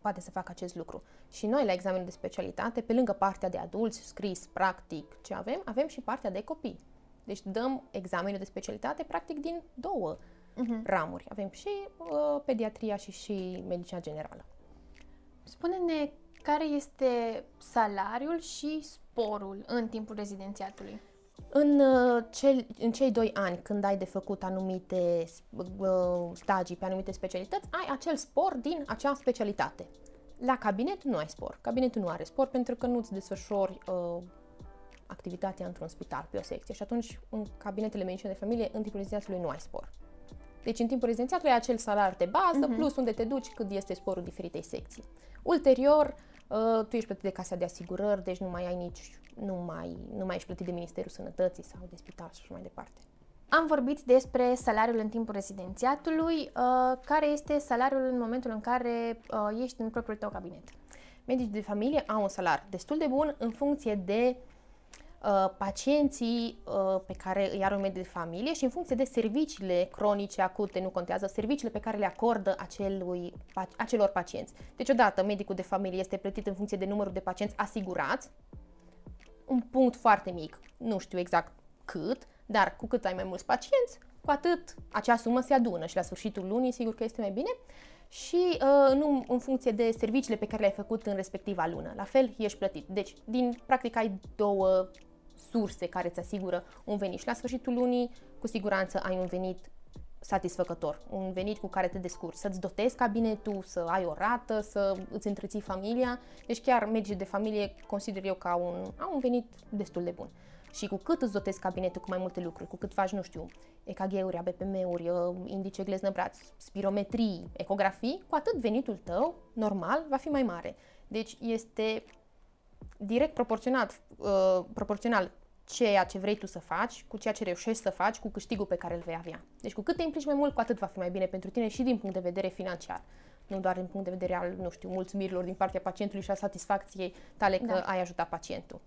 poate să facă acest lucru. Și noi la examenul de specialitate, pe lângă partea de adulți, scris, practic, ce avem, avem și partea de copii. Deci dăm examenul de specialitate practic din două uh-huh. ramuri. Avem și uh, pediatria și și medicina generală. Spune-ne care este salariul și sporul în timpul rezidențiatului? În, uh, cel, în cei doi ani când ai de făcut anumite uh, stagii pe anumite specialități, ai acel spor din acea specialitate. La cabinet nu ai spor. Cabinetul nu are spor pentru că nu-ți desfășori uh, activitatea într-un spital pe o secție și atunci în cabinetele medicină de familie în timpul rezidențiatului nu ai spor. Deci în timpul rezidențiatului ai acel salar de bază uh-huh. plus unde te duci cât este sporul diferitei secții. Ulterior, uh, tu ești plătit de casa de asigurări, deci nu mai ai nici nu mai, nu mai ești plătit de Ministerul Sănătății sau de spital și așa mai departe. Am vorbit despre salariul în timpul rezidențiatului. Uh, care este salariul în momentul în care uh, ești în propriul tău cabinet? Medicii de familie au un salar destul de bun în funcție de uh, pacienții uh, pe care îi are un medic de familie și în funcție de serviciile cronice, acute, nu contează, serviciile pe care le acordă acelui, acelor pacienți. Deci, odată, medicul de familie este plătit în funcție de numărul de pacienți asigurați, un punct foarte mic, nu știu exact cât, dar cu cât ai mai mulți pacienți, cu atât acea sumă se adună și la sfârșitul lunii sigur că este mai bine și uh, nu în funcție de serviciile pe care le-ai făcut în respectiva lună. La fel, ești plătit. Deci, din practic ai două surse care îți asigură un venit și la sfârșitul lunii, cu siguranță ai un venit satisfăcător, un venit cu care te descurci, să-ți dotezi cabinetul, să ai o rată, să îți întreții familia. Deci chiar medicii de familie consider eu că au un, au un venit destul de bun. Și cu cât îți dotezi cabinetul cu mai multe lucruri, cu cât faci, nu știu, EKG-uri, ABPM-uri, uh, indice gleznă-braț, spirometrii, ecografii, cu atât venitul tău, normal, va fi mai mare. Deci este direct proporționat, uh, proporțional ceea ce vrei tu să faci, cu ceea ce reușești să faci, cu câștigul pe care îl vei avea. Deci cu cât te implici mai mult, cu atât va fi mai bine pentru tine și din punct de vedere financiar. Nu doar din punct de vedere al, nu știu, mulțumirilor din partea pacientului și a satisfacției tale că da. ai ajutat pacientul.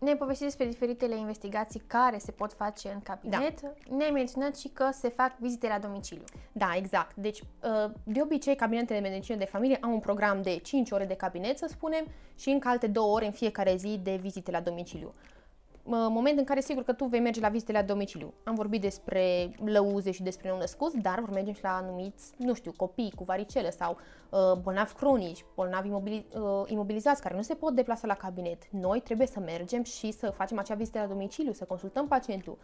Ne-ai povestit despre diferitele investigații care se pot face în cabinet. Da. Ne-ai menționat și că se fac vizite la domiciliu. Da, exact. Deci, uh, de obicei, cabinetele de medicină de familie au un program de 5 ore de cabinet, să spunem, și încă alte 2 ore în fiecare zi de vizite la domiciliu moment în care sigur că tu vei merge la vizite la domiciliu. Am vorbit despre lăuze și despre nou-născuți, dar vor mergem și la anumiți, nu știu, copii cu varicele sau uh, bolnavi cronici, bolnavi imobili, uh, imobilizați care nu se pot deplasa la cabinet. Noi trebuie să mergem și să facem acea vizită la domiciliu, să consultăm pacientul,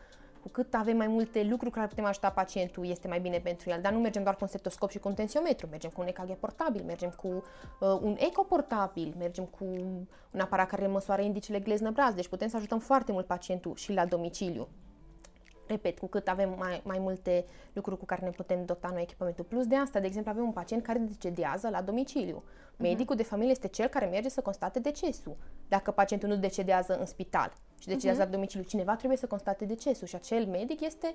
cu cât avem mai multe lucruri care putem ajuta pacientul, este mai bine pentru el. Dar nu mergem doar cu un stetoskop și cu un tensiometru, mergem cu un EKG portabil, mergem cu uh, un eco portabil, mergem cu un aparat care măsoară indicele gleznă-braz, deci putem să ajutăm foarte mult pacientul și la domiciliu. Repet, cu cât avem mai, mai multe lucruri cu care ne putem dota noi echipamentul. Plus de asta, de exemplu, avem un pacient care decedează la domiciliu. Medicul de familie este cel care merge să constate decesul. Dacă pacientul nu decedează în spital și decedează la domiciliu, cineva trebuie să constate decesul și acel medic este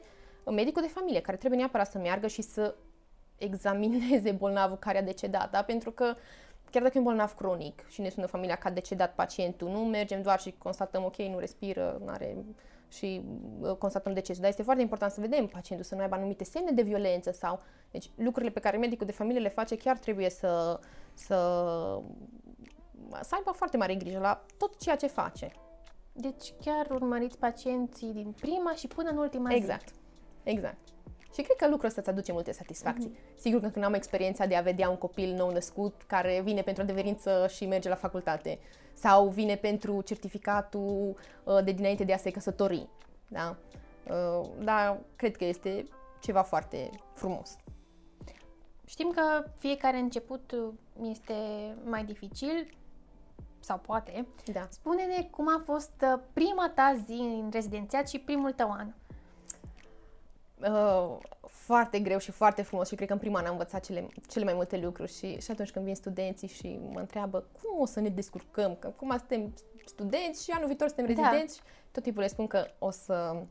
medicul de familie care trebuie neapărat să meargă și să examineze bolnavul care a decedat, da? pentru că chiar dacă e un bolnav cronic și ne sună familia că a decedat pacientul, nu mergem doar și constatăm, ok, nu respiră, nu are și uh, constatăm decesul. Dar este foarte important să vedem pacientul să nu aibă anumite semne de violență sau... Deci lucrurile pe care medicul de familie le face chiar trebuie să, să, să aibă foarte mare grijă la tot ceea ce face. Deci chiar urmăriți pacienții din prima și până în ultima exact. zi. Exact. Și cred că lucrul ăsta îți aduce multe satisfacții. Mm-hmm. Sigur că când am experiența de a vedea un copil nou născut care vine pentru adeverință și merge la facultate sau vine pentru certificatul uh, de dinainte de a se căsători. Da? Uh, dar cred că este ceva foarte frumos. Știm că fiecare început este mai dificil, sau poate. Da. Spune-ne cum a fost uh, prima ta zi în rezidențiat și primul tău an uh, foarte greu și foarte frumos și cred că în prima an am învățat cele, cele mai multe lucruri și, și atunci când vin studenții și mă întreabă cum o să ne descurcăm, că acum suntem studenți și anul viitor suntem da. rezidenți, tot timpul le spun că o să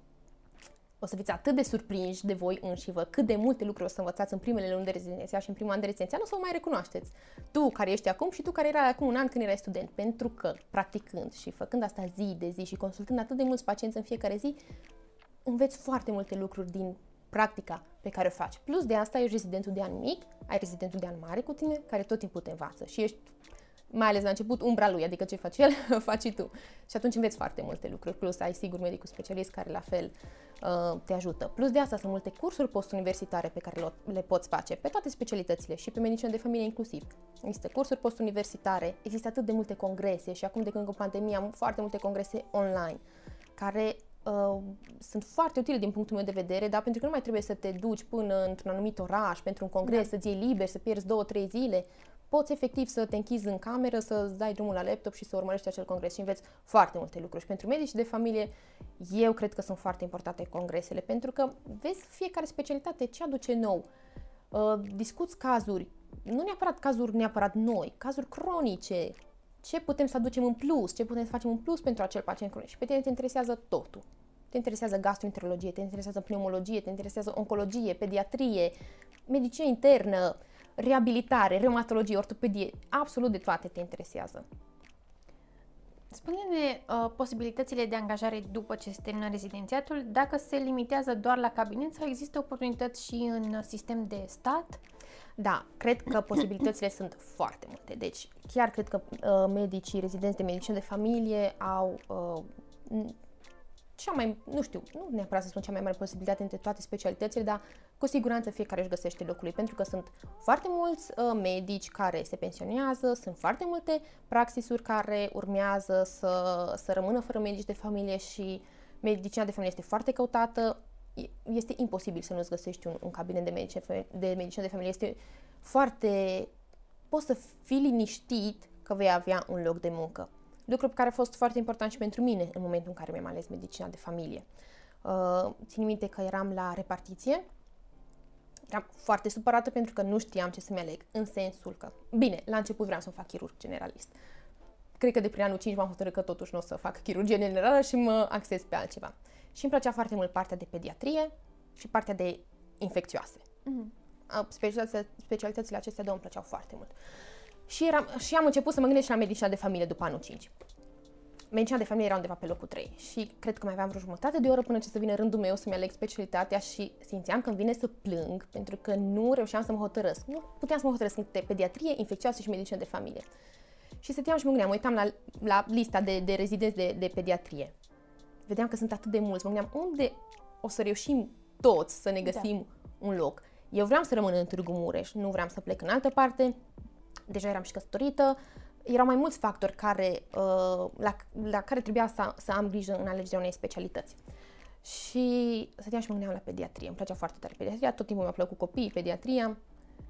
o să fiți atât de surprinși de voi înși vă, cât de multe lucruri o să învățați în primele luni de rezidenția și în primul an de rezidenția, nu o să vă mai recunoașteți. Tu care ești acum și tu care erai acum un an când erai student. Pentru că, practicând și făcând asta zi de zi și consultând atât de mulți pacienți în fiecare zi, înveți foarte multe lucruri din practica pe care o faci. Plus de asta, ești rezidentul de an mic, ai rezidentul de an mare cu tine, care tot timpul te învață și ești mai ales la început, umbra lui, adică ce faci el, faci și tu. Și atunci înveți foarte multe lucruri, plus ai sigur medicul specialist care la fel uh, te ajută. Plus de asta sunt multe cursuri postuniversitare pe care le poți face, pe toate specialitățile și pe medicină de familie inclusiv. Există cursuri postuniversitare, există atât de multe congrese și acum de când cu pandemia am foarte multe congrese online care Uh, sunt foarte utile din punctul meu de vedere, dar pentru că nu mai trebuie să te duci până într-un anumit oraș pentru un congres, da. să-ți iei liber, să pierzi două, trei zile, poți efectiv să te închizi în cameră, să dai drumul la laptop și să urmărești acel congres și înveți foarte multe lucruri. Și pentru medici de familie, eu cred că sunt foarte importante congresele, pentru că vezi fiecare specialitate ce aduce nou. Uh, discuți cazuri, nu neapărat cazuri neapărat noi, cazuri cronice, ce putem să aducem în plus, ce putem să facem în plus pentru acel pacient cronic. Și pe tine te interesează totul. Te interesează gastroenterologie, te interesează pneumologie, te interesează oncologie, pediatrie, medicină internă, reabilitare, reumatologie, ortopedie, absolut de toate te interesează. Spune-ne uh, posibilitățile de angajare după ce se termină rezidențiatul, dacă se limitează doar la cabinet sau există oportunități și în sistem de stat? Da, cred că posibilitățile sunt foarte multe. Deci, chiar cred că uh, medicii rezidenți de medicină de familie au uh, cea mai, nu știu, nu neapărat să spun cea mai mare posibilitate între toate specialitățile, dar cu siguranță fiecare își găsește locul lui, pentru că sunt foarte mulți uh, medici care se pensionează, sunt foarte multe praxisuri care urmează să, să rămână fără medici de familie și medicina de familie este foarte căutată, este imposibil să nu-ți găsești un, un cabinet de medicină, de medicină de familie. Este foarte... Poți să fii liniștit că vei avea un loc de muncă. Lucru care a fost foarte important și pentru mine în momentul în care mi-am ales medicina de familie. Uh, țin minte că eram la repartiție, eram foarte supărată pentru că nu știam ce să-mi aleg, în sensul că, bine, la început vreau să fac chirurg generalist. Cred că de prin anul 5 m-am hotărât că totuși nu o să fac chirurgie generală și mă acces pe altceva. Și îmi plăcea foarte mult partea de pediatrie și partea de infecțioase. Mm-hmm. Specialitățile, specialitățile acestea două îmi plăceau foarte mult. Și, eram, și am început să mă gândesc și la medicina de familie după anul 5. Medicina de familie era undeva pe locul 3 și cred că mai aveam vreo jumătate de oră până ce să vină rândul meu să-mi aleg specialitatea și simțeam că îmi vine să plâng pentru că nu reușeam să mă hotărăsc. Nu puteam să mă hotărăsc între pediatrie, infecțioasă și medicină de familie. Și stăteam și mă gândeam, mă uitam la, la lista de, de rezidenți de, de pediatrie vedeam că sunt atât de mulți, mă gândeam unde o să reușim toți să ne da. găsim da. un loc. Eu vreau să rămân în Târgu Mureș, nu vreau să plec în altă parte, deja eram și căsătorită, erau mai mulți factori care, uh, la, la care trebuia să, să am grijă în alegerea unei specialități. Și stăteam și mă gândeam la pediatrie, îmi plăcea foarte tare pediatria, tot timpul mi-a plăcut copiii, pediatria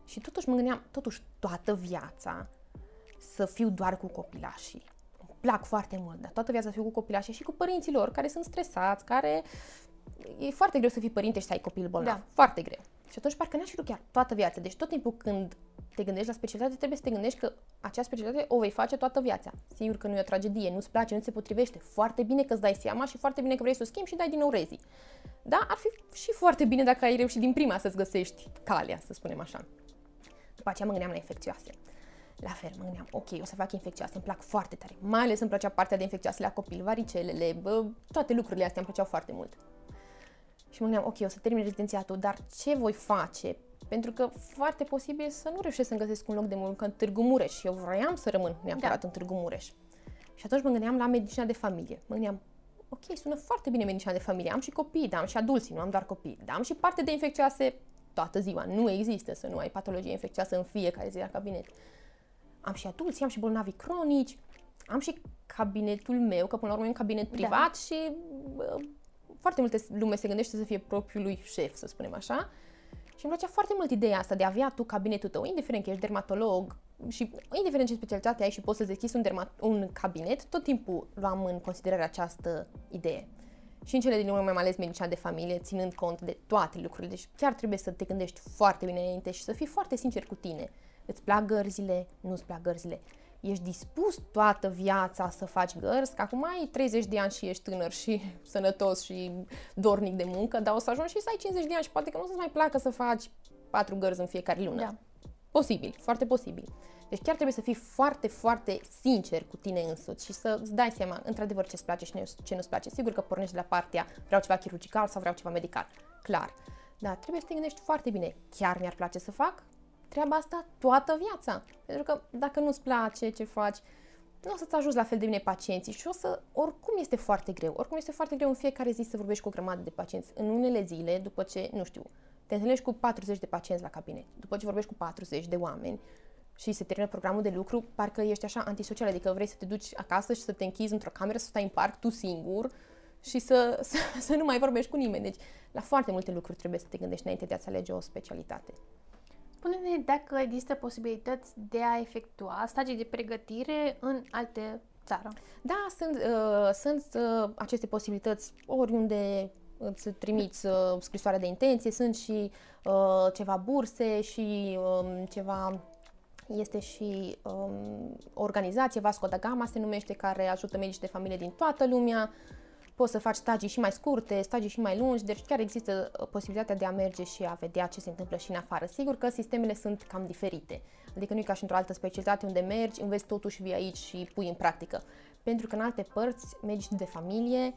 și totuși mă gândeam, totuși toată viața să fiu doar cu copilașii plac foarte mult, dar toată viața fiu cu copilașii și cu părinții lor, care sunt stresați, care e foarte greu să fii părinte și să ai copil bolnav. Da. Foarte greu. Și atunci parcă n-aș fi vrut chiar toată viața. Deci tot timpul când te gândești la specialitate, trebuie să te gândești că acea specialitate o vei face toată viața. Sigur că nu e o tragedie, nu-ți place, nu se potrivește. Foarte bine că îți dai seama și foarte bine că vrei să o schimbi și dai din nou rezi. Da, ar fi și foarte bine dacă ai reușit din prima să-ți găsești calea, să spunem așa. După aceea mă gândeam la infecțioase. La fel, mă gândeam, ok, o să fac infecțioase, îmi plac foarte tare. Mai ales îmi plăcea partea de infecțioase la copil, varicelele, bă, toate lucrurile astea îmi plăceau foarte mult. Și mă gândeam, ok, o să termin rezidențiatul, dar ce voi face? Pentru că foarte posibil să nu reușesc să găsesc un loc de muncă în Târgu Mureș și eu vroiam să rămân neapărat da. în Târgu Mureș. Și atunci mă gândeam la medicina de familie. Mă gândeam, ok, sună foarte bine medicina de familie, am și copii, dar am și adulți, nu am doar copii, dar am și parte de infecțioase toată ziua. Nu există să nu ai patologie infecțioasă în fiecare zi la cabinet. Am și adulți, am și bolnavi cronici, am și cabinetul meu, că până la urmă e un cabinet da. privat da. și uh, foarte multe lume se gândește să fie propriul lui șef, să spunem așa. Și îmi plăcea foarte mult ideea asta de a avea tu cabinetul tău, indiferent că ești dermatolog și indiferent ce specialitate ai și poți să deschizi un, dermat- un cabinet, tot timpul luam în considerare această idee. Și în cele din urmă mi-am ales medicina de familie, ținând cont de toate lucrurile. Deci chiar trebuie să te gândești foarte bine înainte și să fii foarte sincer cu tine. Îți plac gărzile, nu-ți plac gărzile ești dispus toată viața să faci gărzi, că acum ai 30 de ani și ești tânăr și sănătos și dornic de muncă, dar o să ajungi și să ai 50 de ani și poate că nu o să mai placă să faci patru gărzi în fiecare lună. Da. Posibil, foarte posibil. Deci chiar trebuie să fii foarte, foarte sincer cu tine însuți și să îți dai seama într-adevăr ce îți place și ce nu-ți place. Sigur că pornești de la partea vreau ceva chirurgical sau vreau ceva medical. Clar. Dar trebuie să te gândești foarte bine. Chiar mi-ar place să fac? Treaba asta toată viața. Pentru că dacă nu-ți place ce faci, nu o să-ți ajungi la fel de bine pacienții și o să, oricum este foarte greu, oricum este foarte greu în fiecare zi să vorbești cu o grămadă de pacienți. În unele zile, după ce, nu știu, te întâlnești cu 40 de pacienți la cabinet, după ce vorbești cu 40 de oameni și se termină programul de lucru, parcă ești așa antisocial, adică vrei să te duci acasă și să te închizi într-o cameră, să stai în parc tu singur și să, să, să nu mai vorbești cu nimeni. Deci, la foarte multe lucruri trebuie să te gândești înainte de a-ți alege o specialitate. Spune-ne dacă există posibilități de a efectua stagii de pregătire în alte țară. Da, sunt, uh, sunt uh, aceste posibilități oriunde îți trimiți uh, scrisoarea de intenție, sunt și uh, ceva burse și um, ceva este și um, organizație Vasco da Gama se numește, care ajută medici de familie din toată lumea poți să faci stagii și mai scurte, stagii și mai lungi, deci chiar există uh, posibilitatea de a merge și a vedea ce se întâmplă și în afară. Sigur că sistemele sunt cam diferite, adică nu e ca și într-o altă specialitate unde mergi, înveți totul și vii aici și pui în practică. Pentru că în alte părți, medici de familie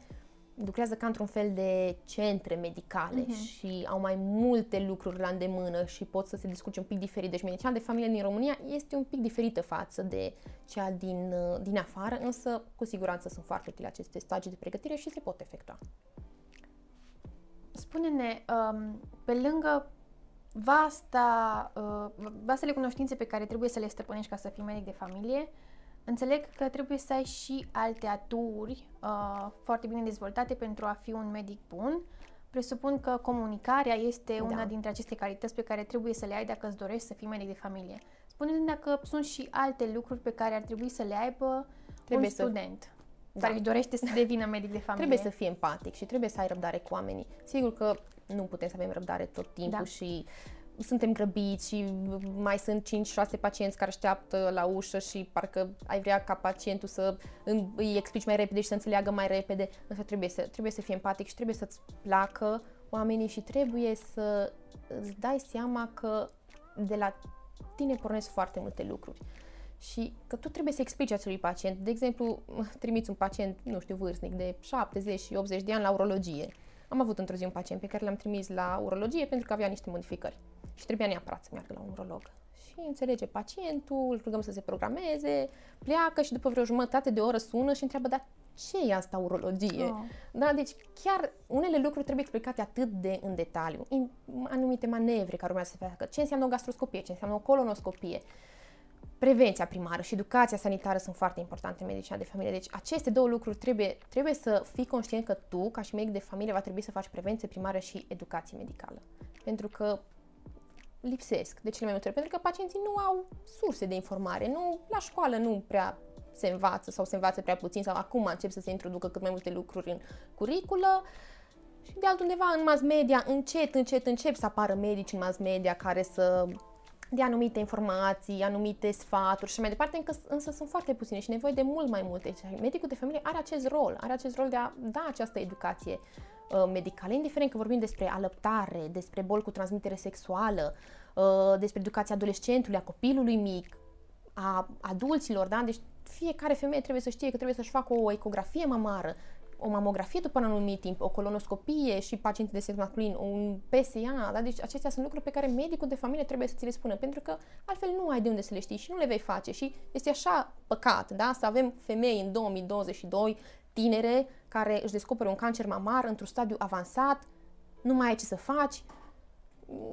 lucrează ca într-un fel de centre medicale uh-huh. și au mai multe lucruri la îndemână și pot să se discute un pic diferit. Deci medicina de familie din România este un pic diferită față de cea din, uh, din afară, însă cu siguranță sunt foarte utile aceste stagii de pregătire și se pot efectua. Spune-ne, um, pe lângă vasta, uh, vastele cunoștințe pe care trebuie să le stăpânești ca să fii medic de familie, Înțeleg că trebuie să ai și alte aturi uh, foarte bine dezvoltate pentru a fi un medic bun. Presupun că comunicarea este da. una dintre aceste calități pe care trebuie să le ai dacă îți dorești să fii medic de familie. Spune-ne dacă sunt și alte lucruri pe care ar trebui să le aibă trebuie un student. Să... Da. care își dorește să devină medic de familie. Trebuie să fie empatic și trebuie să ai răbdare cu oamenii. Sigur că nu putem să avem răbdare tot timpul da. și suntem grăbiți și mai sunt 5-6 pacienți care așteaptă la ușă și parcă ai vrea ca pacientul să îi explici mai repede și să înțeleagă mai repede, însă trebuie să, trebuie să fii empatic și trebuie să-ți placă oamenii și trebuie să îți dai seama că de la tine pornesc foarte multe lucruri și că tu trebuie să explici acelui pacient. De exemplu, trimiți un pacient, nu știu, vârstnic de 70 și 80 de ani la urologie. Am avut într-o zi un pacient pe care l-am trimis la urologie pentru că avea niște modificări și trebuia neapărat să meargă la un urolog. Și înțelege pacientul, îl rugăm să se programeze, pleacă și după vreo jumătate de oră sună și întreabă, dar ce e asta urologie? Oh. Da, deci chiar unele lucruri trebuie explicate atât de în detaliu. In, anumite manevre care urmează să se facă, ce înseamnă o gastroscopie, ce înseamnă o colonoscopie, prevenția primară și educația sanitară sunt foarte importante în medicina de familie. Deci aceste două lucruri trebuie, trebuie să fii conștient că tu, ca și medic de familie, va trebui să faci prevenție primară și educație medicală. Pentru că lipsesc de cele mai multe ori, pentru că pacienții nu au surse de informare. Nu, la școală nu prea se învață sau se învață prea puțin sau acum încep să se introducă cât mai multe lucruri în curiculă. Și de altundeva în mass media, încet, încet, încep să apară medici în mass media care să de anumite informații, anumite sfaturi și mai departe, încă, însă sunt foarte puține și nevoie de mult mai multe. Medicul de familie are acest rol, are acest rol de a da această educație uh, medicală, indiferent că vorbim despre alăptare, despre boli cu transmitere sexuală, uh, despre educația adolescentului, a copilului mic, a adulților, da? Deci fiecare femeie trebuie să știe că trebuie să-și facă o ecografie mamară, o mamografie după un anumit timp, o colonoscopie și pacienții de sex masculin, un PSA, da? deci acestea sunt lucruri pe care medicul de familie trebuie să ți le spună, pentru că altfel nu ai de unde să le știi și nu le vei face și este așa păcat, da? să avem femei în 2022, tinere, care își descoperă un cancer mamar într-un stadiu avansat, nu mai ai ce să faci,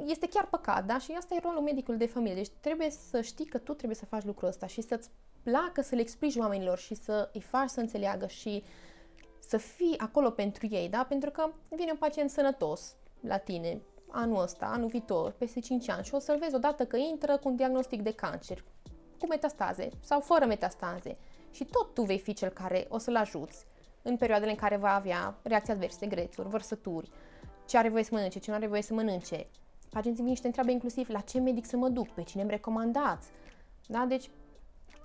este chiar păcat, da? Și asta e rolul medicului de familie. Deci trebuie să știi că tu trebuie să faci lucrul ăsta și să-ți placă să le explici oamenilor și să îi faci să înțeleagă și să fii acolo pentru ei, da? Pentru că vine un pacient sănătos la tine anul ăsta, anul viitor, peste 5 ani și o să-l vezi odată că intră cu un diagnostic de cancer, cu metastaze sau fără metastaze și tot tu vei fi cel care o să-l ajuți în perioadele în care va avea reacții adverse, grețuri, vărsături, ce are voie să mănânce, ce nu are voie să mănânce. Pacienții vin și te întreabă inclusiv la ce medic să mă duc, pe cine îmi recomandați. Da? Deci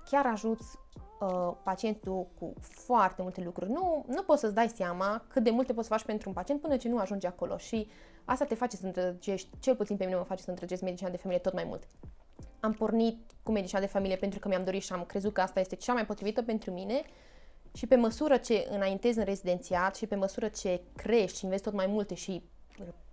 chiar ajuți uh, pacientul cu foarte multe lucruri. Nu, nu poți să-ți dai seama cât de multe poți să faci pentru un pacient până ce nu ajungi acolo și asta te face să îndrăgești, cel puțin pe mine mă face să îndrăgesc medicina de familie tot mai mult. Am pornit cu medicina de familie pentru că mi-am dorit și am crezut că asta este cea mai potrivită pentru mine și pe măsură ce înaintezi în rezidențiat și pe măsură ce crești și înveți tot mai multe și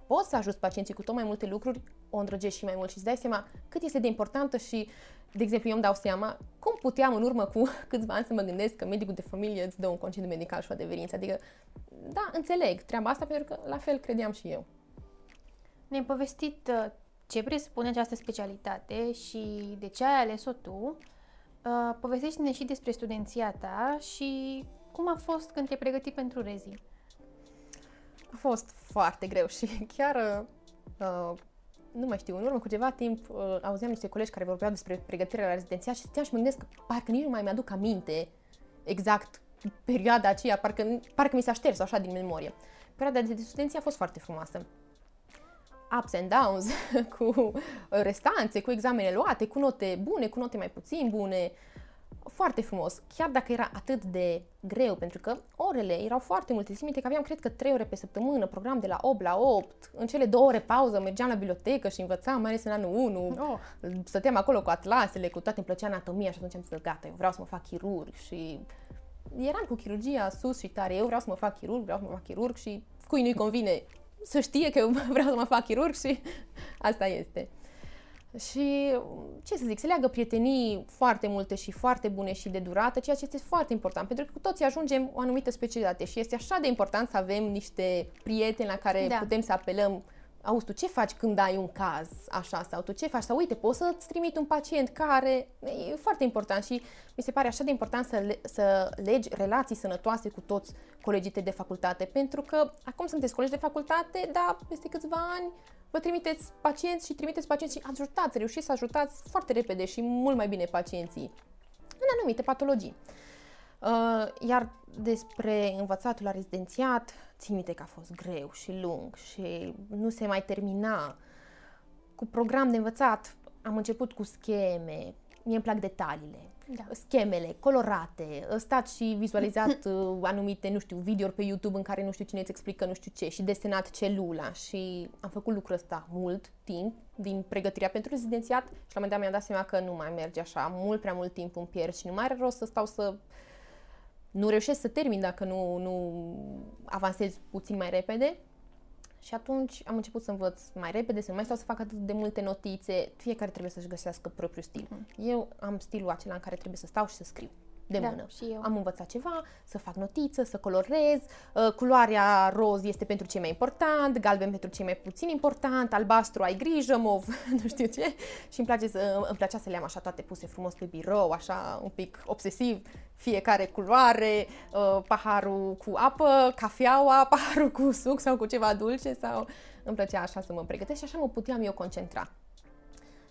poți să ajuți pacienții cu tot mai multe lucruri, o îndrăgești și mai mult și îți dai seama cât este de importantă și, de exemplu, eu îmi dau seama cum puteam în urmă cu câțiva ani să mă gândesc că medicul de familie îți dă un concediu medical și o adeverință. Adică, da, înțeleg treaba asta pentru că la fel credeam și eu. Ne-ai povestit uh, ce presupune această specialitate și de ce ai ales-o tu. Uh, povestește-ne și despre studenția ta și cum a fost când te-ai pregătit pentru rezi. A fost foarte greu și chiar uh, nu mai știu, în urmă cu ceva timp uh, auzeam niște colegi care vorbeau despre pregătirea la rezidențiat și stăteam și mă gândesc că parcă nici nu mai mi-aduc aminte exact perioada aceea, parcă, parcă mi s-a șters așa din memorie. Perioada de studenție a fost foarte frumoasă. Ups and downs, cu restanțe, cu examene luate, cu note bune, cu note mai puțin bune, uh, foarte frumos, chiar dacă era atât de greu, pentru că orele erau foarte multe. Țin minte că aveam, cred că, 3 ore pe săptămână, program de la 8 la 8. În cele două ore pauză mergeam la bibliotecă și învățam, mai ales în anul 1. Oh. Stăteam acolo cu atlasele, cu toate îmi plăcea anatomia și atunci am zis, gata, eu vreau să mă fac chirurg și eram cu chirurgia sus și tare, eu vreau să mă fac chirurg, vreau să mă fac chirurg și cui nu-i convine să știe că eu vreau să mă fac chirurg și asta este. Și, ce să zic, se leagă prietenii foarte multe și foarte bune și de durată, ceea ce este foarte important, pentru că cu toții ajungem o anumită specialitate și este așa de important să avem niște prieteni la care da. putem să apelăm auzi, tu ce faci când ai un caz așa sau tu ce faci? Sau uite, poți să-ți trimit un pacient care e foarte important și mi se pare așa de important să, le, să legi relații sănătoase cu toți colegii de facultate, pentru că acum sunteți colegi de facultate, dar peste câțiva ani vă trimiteți pacienți și trimiteți pacienți și ajutați, reușiți să ajutați foarte repede și mult mai bine pacienții în anumite patologii. Uh, iar despre învățatul la rezidențiat, țin minte că a fost greu și lung și nu se mai termina. Cu program de învățat am început cu scheme, mie îmi plac detaliile, da. schemele colorate, stați și vizualizat uh, anumite, nu știu, video pe YouTube în care nu știu cine îți explică nu știu ce și desenat celula și am făcut lucrul ăsta mult timp din pregătirea pentru rezidențiat și la un moment dat mi-am dat seama că nu mai merge așa, mult prea mult timp îmi pierd și nu mai are rost să stau să nu reușesc să termin dacă nu, nu avansez puțin mai repede. Și atunci am început să învăț mai repede, să nu mai stau să fac atât de multe notițe. Fiecare trebuie să-și găsească propriul stil. Mm. Eu am stilul acela în care trebuie să stau și să scriu de da, mână. Și eu. Am învățat ceva, să fac notiță, să colorez, uh, culoarea roz este pentru cei mai important, galben pentru cei mai puțin important, albastru ai grijă, mov, nu știu ce. Și îmi, place să, îmi plăcea să le am așa toate puse frumos pe birou, așa un pic obsesiv, fiecare culoare, uh, paharul cu apă, cafeaua, paharul cu suc sau cu ceva dulce sau îmi plăcea așa să mă pregătesc și așa mă puteam eu concentra.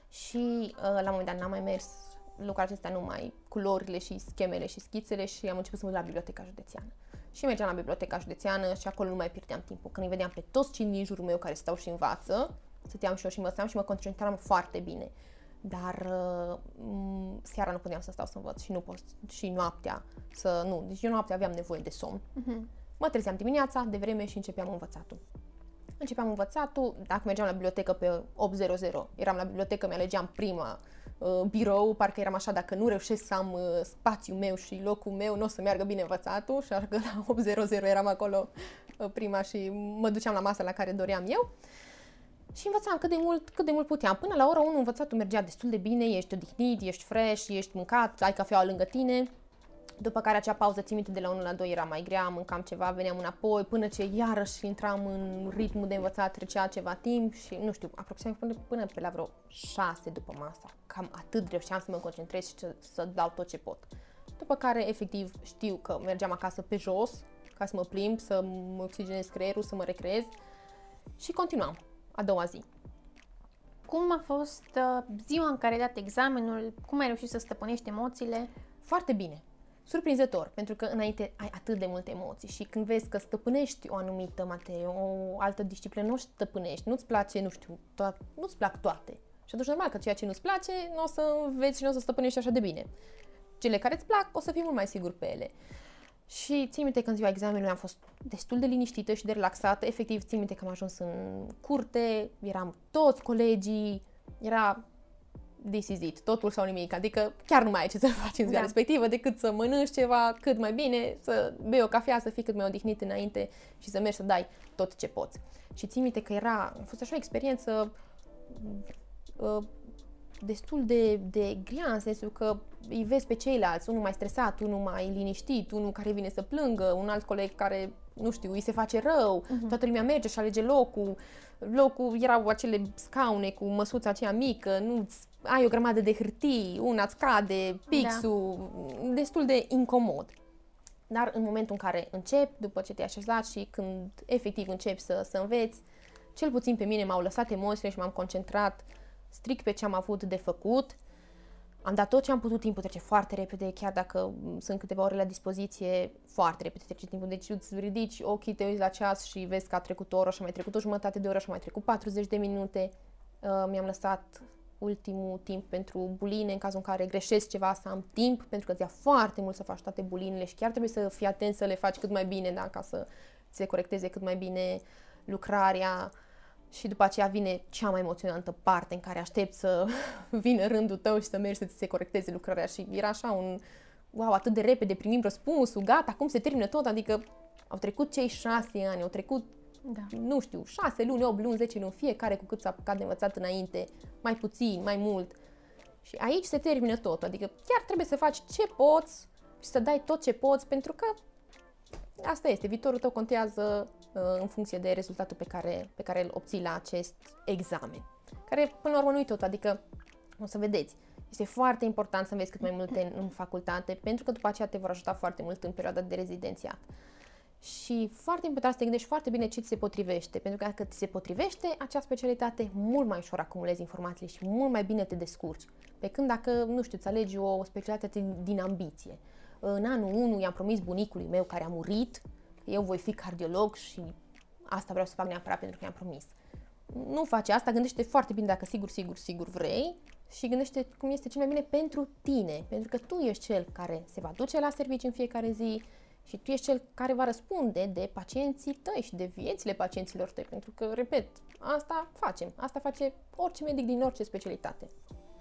Și uh, la un moment dat n-am mai mers lucrul acesta numai culorile și schemele și schițele și am început să mă duc la biblioteca județeană. și mergeam la biblioteca județeană și acolo nu mai pierdeam timpul. Când îi vedeam pe toți cei din jurul meu care stau și învață, stăteam și eu și învățam și mă concentram foarte bine. Dar uh, seara nu puteam să stau să învăț și nu pot, și noaptea să, nu, deci eu noaptea aveam nevoie de somn. Uh-huh. Mă trezeam dimineața, de vreme și începeam învățatul. Începeam învățatul, dacă mergeam la bibliotecă pe 8.00, eram la bibliotecă, mi-alegeam prima uh, birou, parcă eram așa, dacă nu reușesc să am uh, spațiul meu și locul meu, nu o să meargă bine învățatul, și așa că la 8.00 eram acolo uh, prima și mă duceam la masa la care doream eu. Și învățam cât de mult, cât de mult puteam. Până la ora 1 învățatul mergea destul de bine, ești odihnit, ești fresh, ești mâncat, ai cafeaua lângă tine. După care acea pauză, țin minte, de la 1 la 2 era mai grea, mâncam ceva, veneam înapoi, până ce iarăși intram în ritmul de învățat, trecea ceva timp și, nu știu, aproximativ până, până pe la vreo 6 după masa. Cam atât reușeam să mă concentrez și să, să dau tot ce pot. După care, efectiv, știu că mergeam acasă pe jos, ca să mă plimb, să mă oxigenez creierul, să mă recrez și continuam a doua zi. Cum a fost uh, ziua în care ai dat examenul? Cum ai reușit să stăpânești emoțiile? Foarte bine. Surprinzător, pentru că înainte ai atât de multe emoții și când vezi că stăpânești o anumită materie, o altă disciplină, nu o stăpânești, nu-ți place, nu știu, to- nu-ți plac toate. Și atunci normal că ceea ce nu-ți place, nu o să înveți și nu o să stăpânești așa de bine. Cele care îți plac, o să fii mult mai sigur pe ele. Și țin minte că în ziua examenului am fost destul de liniștită și de relaxată. Efectiv, țin minte că am ajuns în curte, eram toți colegii, era this is it, totul sau nimic. Adică chiar nu mai ai ce să faci în ziua da. respectivă decât să mănânci ceva cât mai bine, să bei o cafea, să fii cât mai odihnit înainte și să mergi să dai tot ce poți. Și țin minte că era, a fost așa o experiență uh, destul de, de grea în sensul că îi vezi pe ceilalți, unul mai stresat, unul mai liniștit, unul care vine să plângă, un alt coleg care, nu știu, îi se face rău, uh-huh. toată lumea merge și alege locul, locul erau acele scaune cu măsuța aceea mică, nu ai o grămadă de hârtii, una îți cade, pixul, da. destul de incomod. Dar în momentul în care începi, după ce te-ai așezat și când efectiv începi să, să înveți, cel puțin pe mine m-au lăsat emoțiile și m-am concentrat strict pe ce am avut de făcut. Am dat tot ce am putut, timpul trece foarte repede, chiar dacă sunt câteva ore la dispoziție, foarte repede trece timpul. Deci îți ridici ochii, te uiți la ceas și vezi că a trecut o oră și a mai trecut o jumătate de oră și a mai trecut 40 de minute. Uh, mi-am lăsat ultimul timp pentru buline, în cazul în care greșesc ceva, să am timp, pentru că îți ia foarte mult să faci toate bulinele și chiar trebuie să fii atent să le faci cât mai bine, da, ca să se corecteze cât mai bine lucrarea. Și după aceea vine cea mai emoționantă parte în care aștept să vină rândul tău și să mergi să ți se corecteze lucrarea. Și era așa un wow, atât de repede primim răspunsul, gata, acum se termină tot, adică au trecut cei șase ani, au trecut, da. nu știu, șase luni, opt luni, zece luni, fiecare cu cât s-a apucat de învățat înainte, mai puțin, mai mult. Și aici se termină tot, adică chiar trebuie să faci ce poți și să dai tot ce poți, pentru că asta este, viitorul tău contează uh, în funcție de rezultatul pe care, pe care îl obții la acest examen. Care, până la urmă, nu tot, adică o să vedeți. Este foarte important să înveți cât mai multe în, în facultate, pentru că după aceea te vor ajuta foarte mult în perioada de rezidențiat. Și foarte important să te gândești foarte bine ce ți se potrivește, pentru că dacă ți se potrivește acea specialitate, mult mai ușor acumulezi informații și mult mai bine te descurci. Pe când dacă, nu știu, îți alegi o specialitate din, din ambiție, în anul 1 i-am promis bunicului meu care a murit că eu voi fi cardiolog și asta vreau să fac neapărat pentru că i-am promis. Nu face asta, gândește foarte bine dacă sigur, sigur, sigur vrei și gândește cum este cel mai bine pentru tine, pentru că tu ești cel care se va duce la serviciu în fiecare zi și tu ești cel care va răspunde de pacienții tăi și de viețile pacienților tăi, pentru că, repet, asta facem, asta face orice medic din orice specialitate.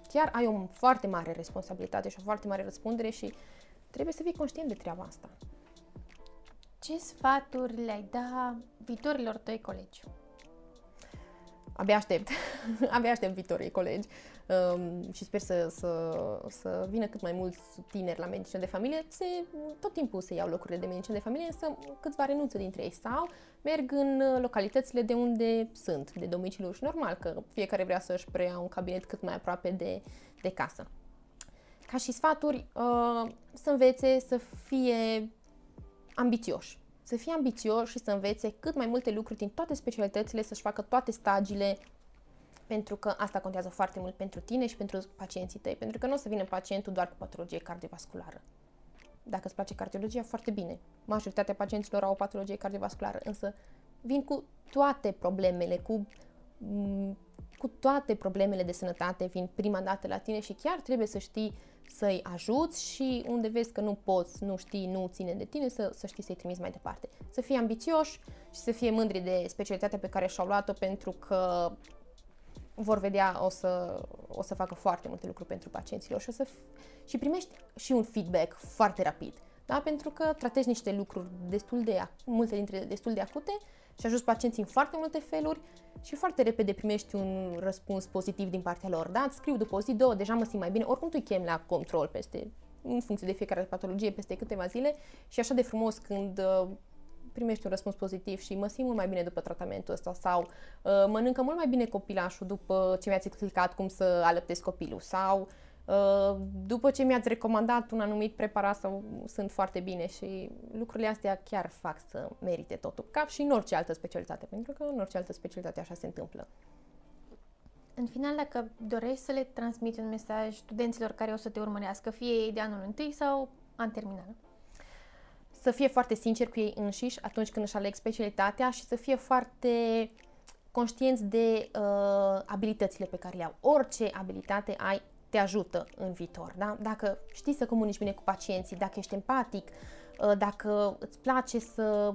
Chiar ai o foarte mare responsabilitate și o foarte mare răspundere și Trebuie să fii conștient de treaba asta. Ce sfaturi le-ai da viitorilor tăi colegi? Abia aștept. Abia aștept viitorii colegi um, și sper să, să, să vină cât mai mulți tineri la medicină de familie. Se, tot timpul se iau locurile de medicină de familie, însă câțiva renunță dintre ei sau merg în localitățile de unde sunt, de domiciliu și normal că fiecare vrea să-și preia un cabinet cât mai aproape de, de casă ca și sfaturi, uh, să învețe să fie ambițioși. Să fie ambițioși și să învețe cât mai multe lucruri din toate specialitățile, să-și facă toate stagiile, pentru că asta contează foarte mult pentru tine și pentru pacienții tăi, pentru că nu o să vină pacientul doar cu patologie cardiovasculară. Dacă îți place cardiologia, foarte bine. Majoritatea pacienților au o patologie cardiovasculară, însă vin cu toate problemele, cu, mm, cu toate problemele de sănătate, vin prima dată la tine și chiar trebuie să știi să-i ajuți și unde vezi că nu poți, nu știi, nu ține de tine, să, să știi să-i trimiți mai departe. Să fie ambițioși și să fie mândri de specialitatea pe care și-au luat-o pentru că vor vedea, o să, o să facă foarte multe lucruri pentru pacienților și, o să, și primești și un feedback foarte rapid. Da? Pentru că tratezi niște lucruri destul de, multe dintre destul de acute și ajuți pacienții în foarte multe feluri și foarte repede primești un răspuns pozitiv din partea lor. Da? Îți scriu după o zi, două, deja mă simt mai bine, oricum tu chem la control peste, în funcție de fiecare patologie, peste câteva zile și așa de frumos când uh, primești un răspuns pozitiv și mă simt mult mai bine după tratamentul ăsta sau uh, mănâncă mult mai bine copilașul după ce mi-ați explicat cum să alăptezi copilul sau uh, după ce mi-ați recomandat un anumit preparat sau sunt foarte bine și lucrurile astea chiar fac să merite totul, ca și în orice altă specialitate, pentru că în orice altă specialitate așa se întâmplă. În final, dacă dorești să le transmiți un mesaj studenților care o să te urmărească, fie ei de anul întâi sau an terminal să fie foarte sincer cu ei înșiși atunci când își aleg specialitatea și să fie foarte conștienți de uh, abilitățile pe care le au. Orice abilitate ai te ajută în viitor. Da? Dacă știi să comunici bine cu pacienții, dacă ești empatic, uh, dacă îți place să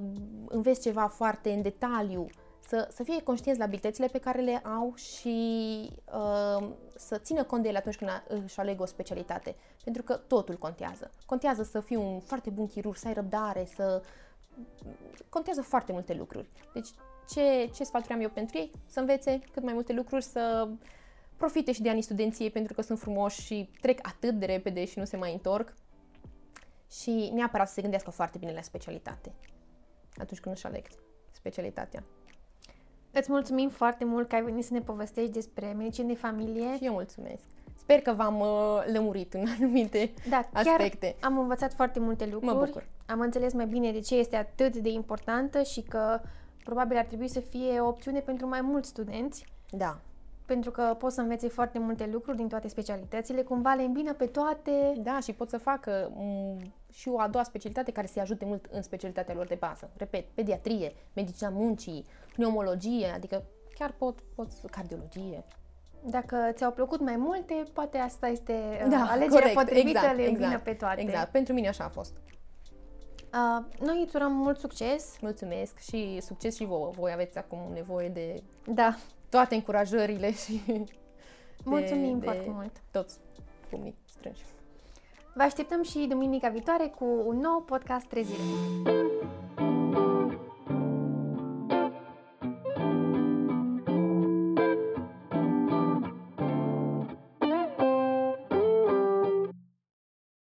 înveți ceva foarte în detaliu, să, să fie conștienți la abilitățile pe care le au și uh, să țină cont de ele atunci când își aleg o specialitate. Pentru că totul contează. Contează să fii un foarte bun chirurg, să ai răbdare, să... Contează foarte multe lucruri. Deci, ce, ce sfaturi am eu pentru ei? Să învețe cât mai multe lucruri, să profite și de anii studenției pentru că sunt frumoși și trec atât de repede și nu se mai întorc. Și neapărat să se gândească foarte bine la specialitate atunci când își aleg specialitatea. Îți mulțumim foarte mult că ai venit să ne povestești despre medicină de familie. Și eu mulțumesc. Sper că v-am uh, lămurit în anumite da, aspecte. Chiar am învățat foarte multe lucruri. Mă bucur. Am înțeles mai bine de ce este atât de importantă și că probabil ar trebui să fie o opțiune pentru mai mulți studenți. Da. Pentru că pot să învețe foarte multe lucruri din toate specialitățile, cumva le îmbină pe toate. Da, și pot să facă m- și o a doua specialitate care să-i ajute mult în specialitatea lor de bază. Repet, pediatrie, medicina muncii, pneumologie, adică chiar pot, pot cardiologie. Dacă ți-au plăcut mai multe, poate asta este uh, da, alegerea corect, potrivită, exact, le exact, pe toate. Exact, pentru mine așa a fost. Uh, noi îți urăm mult succes. Mulțumesc și succes și vouă. Voi aveți acum nevoie de da. Toate încurajările și Mulțumim de, foarte de mult. Toți pumnii strângi. Vă așteptăm și duminica viitoare cu un nou podcast Trezire.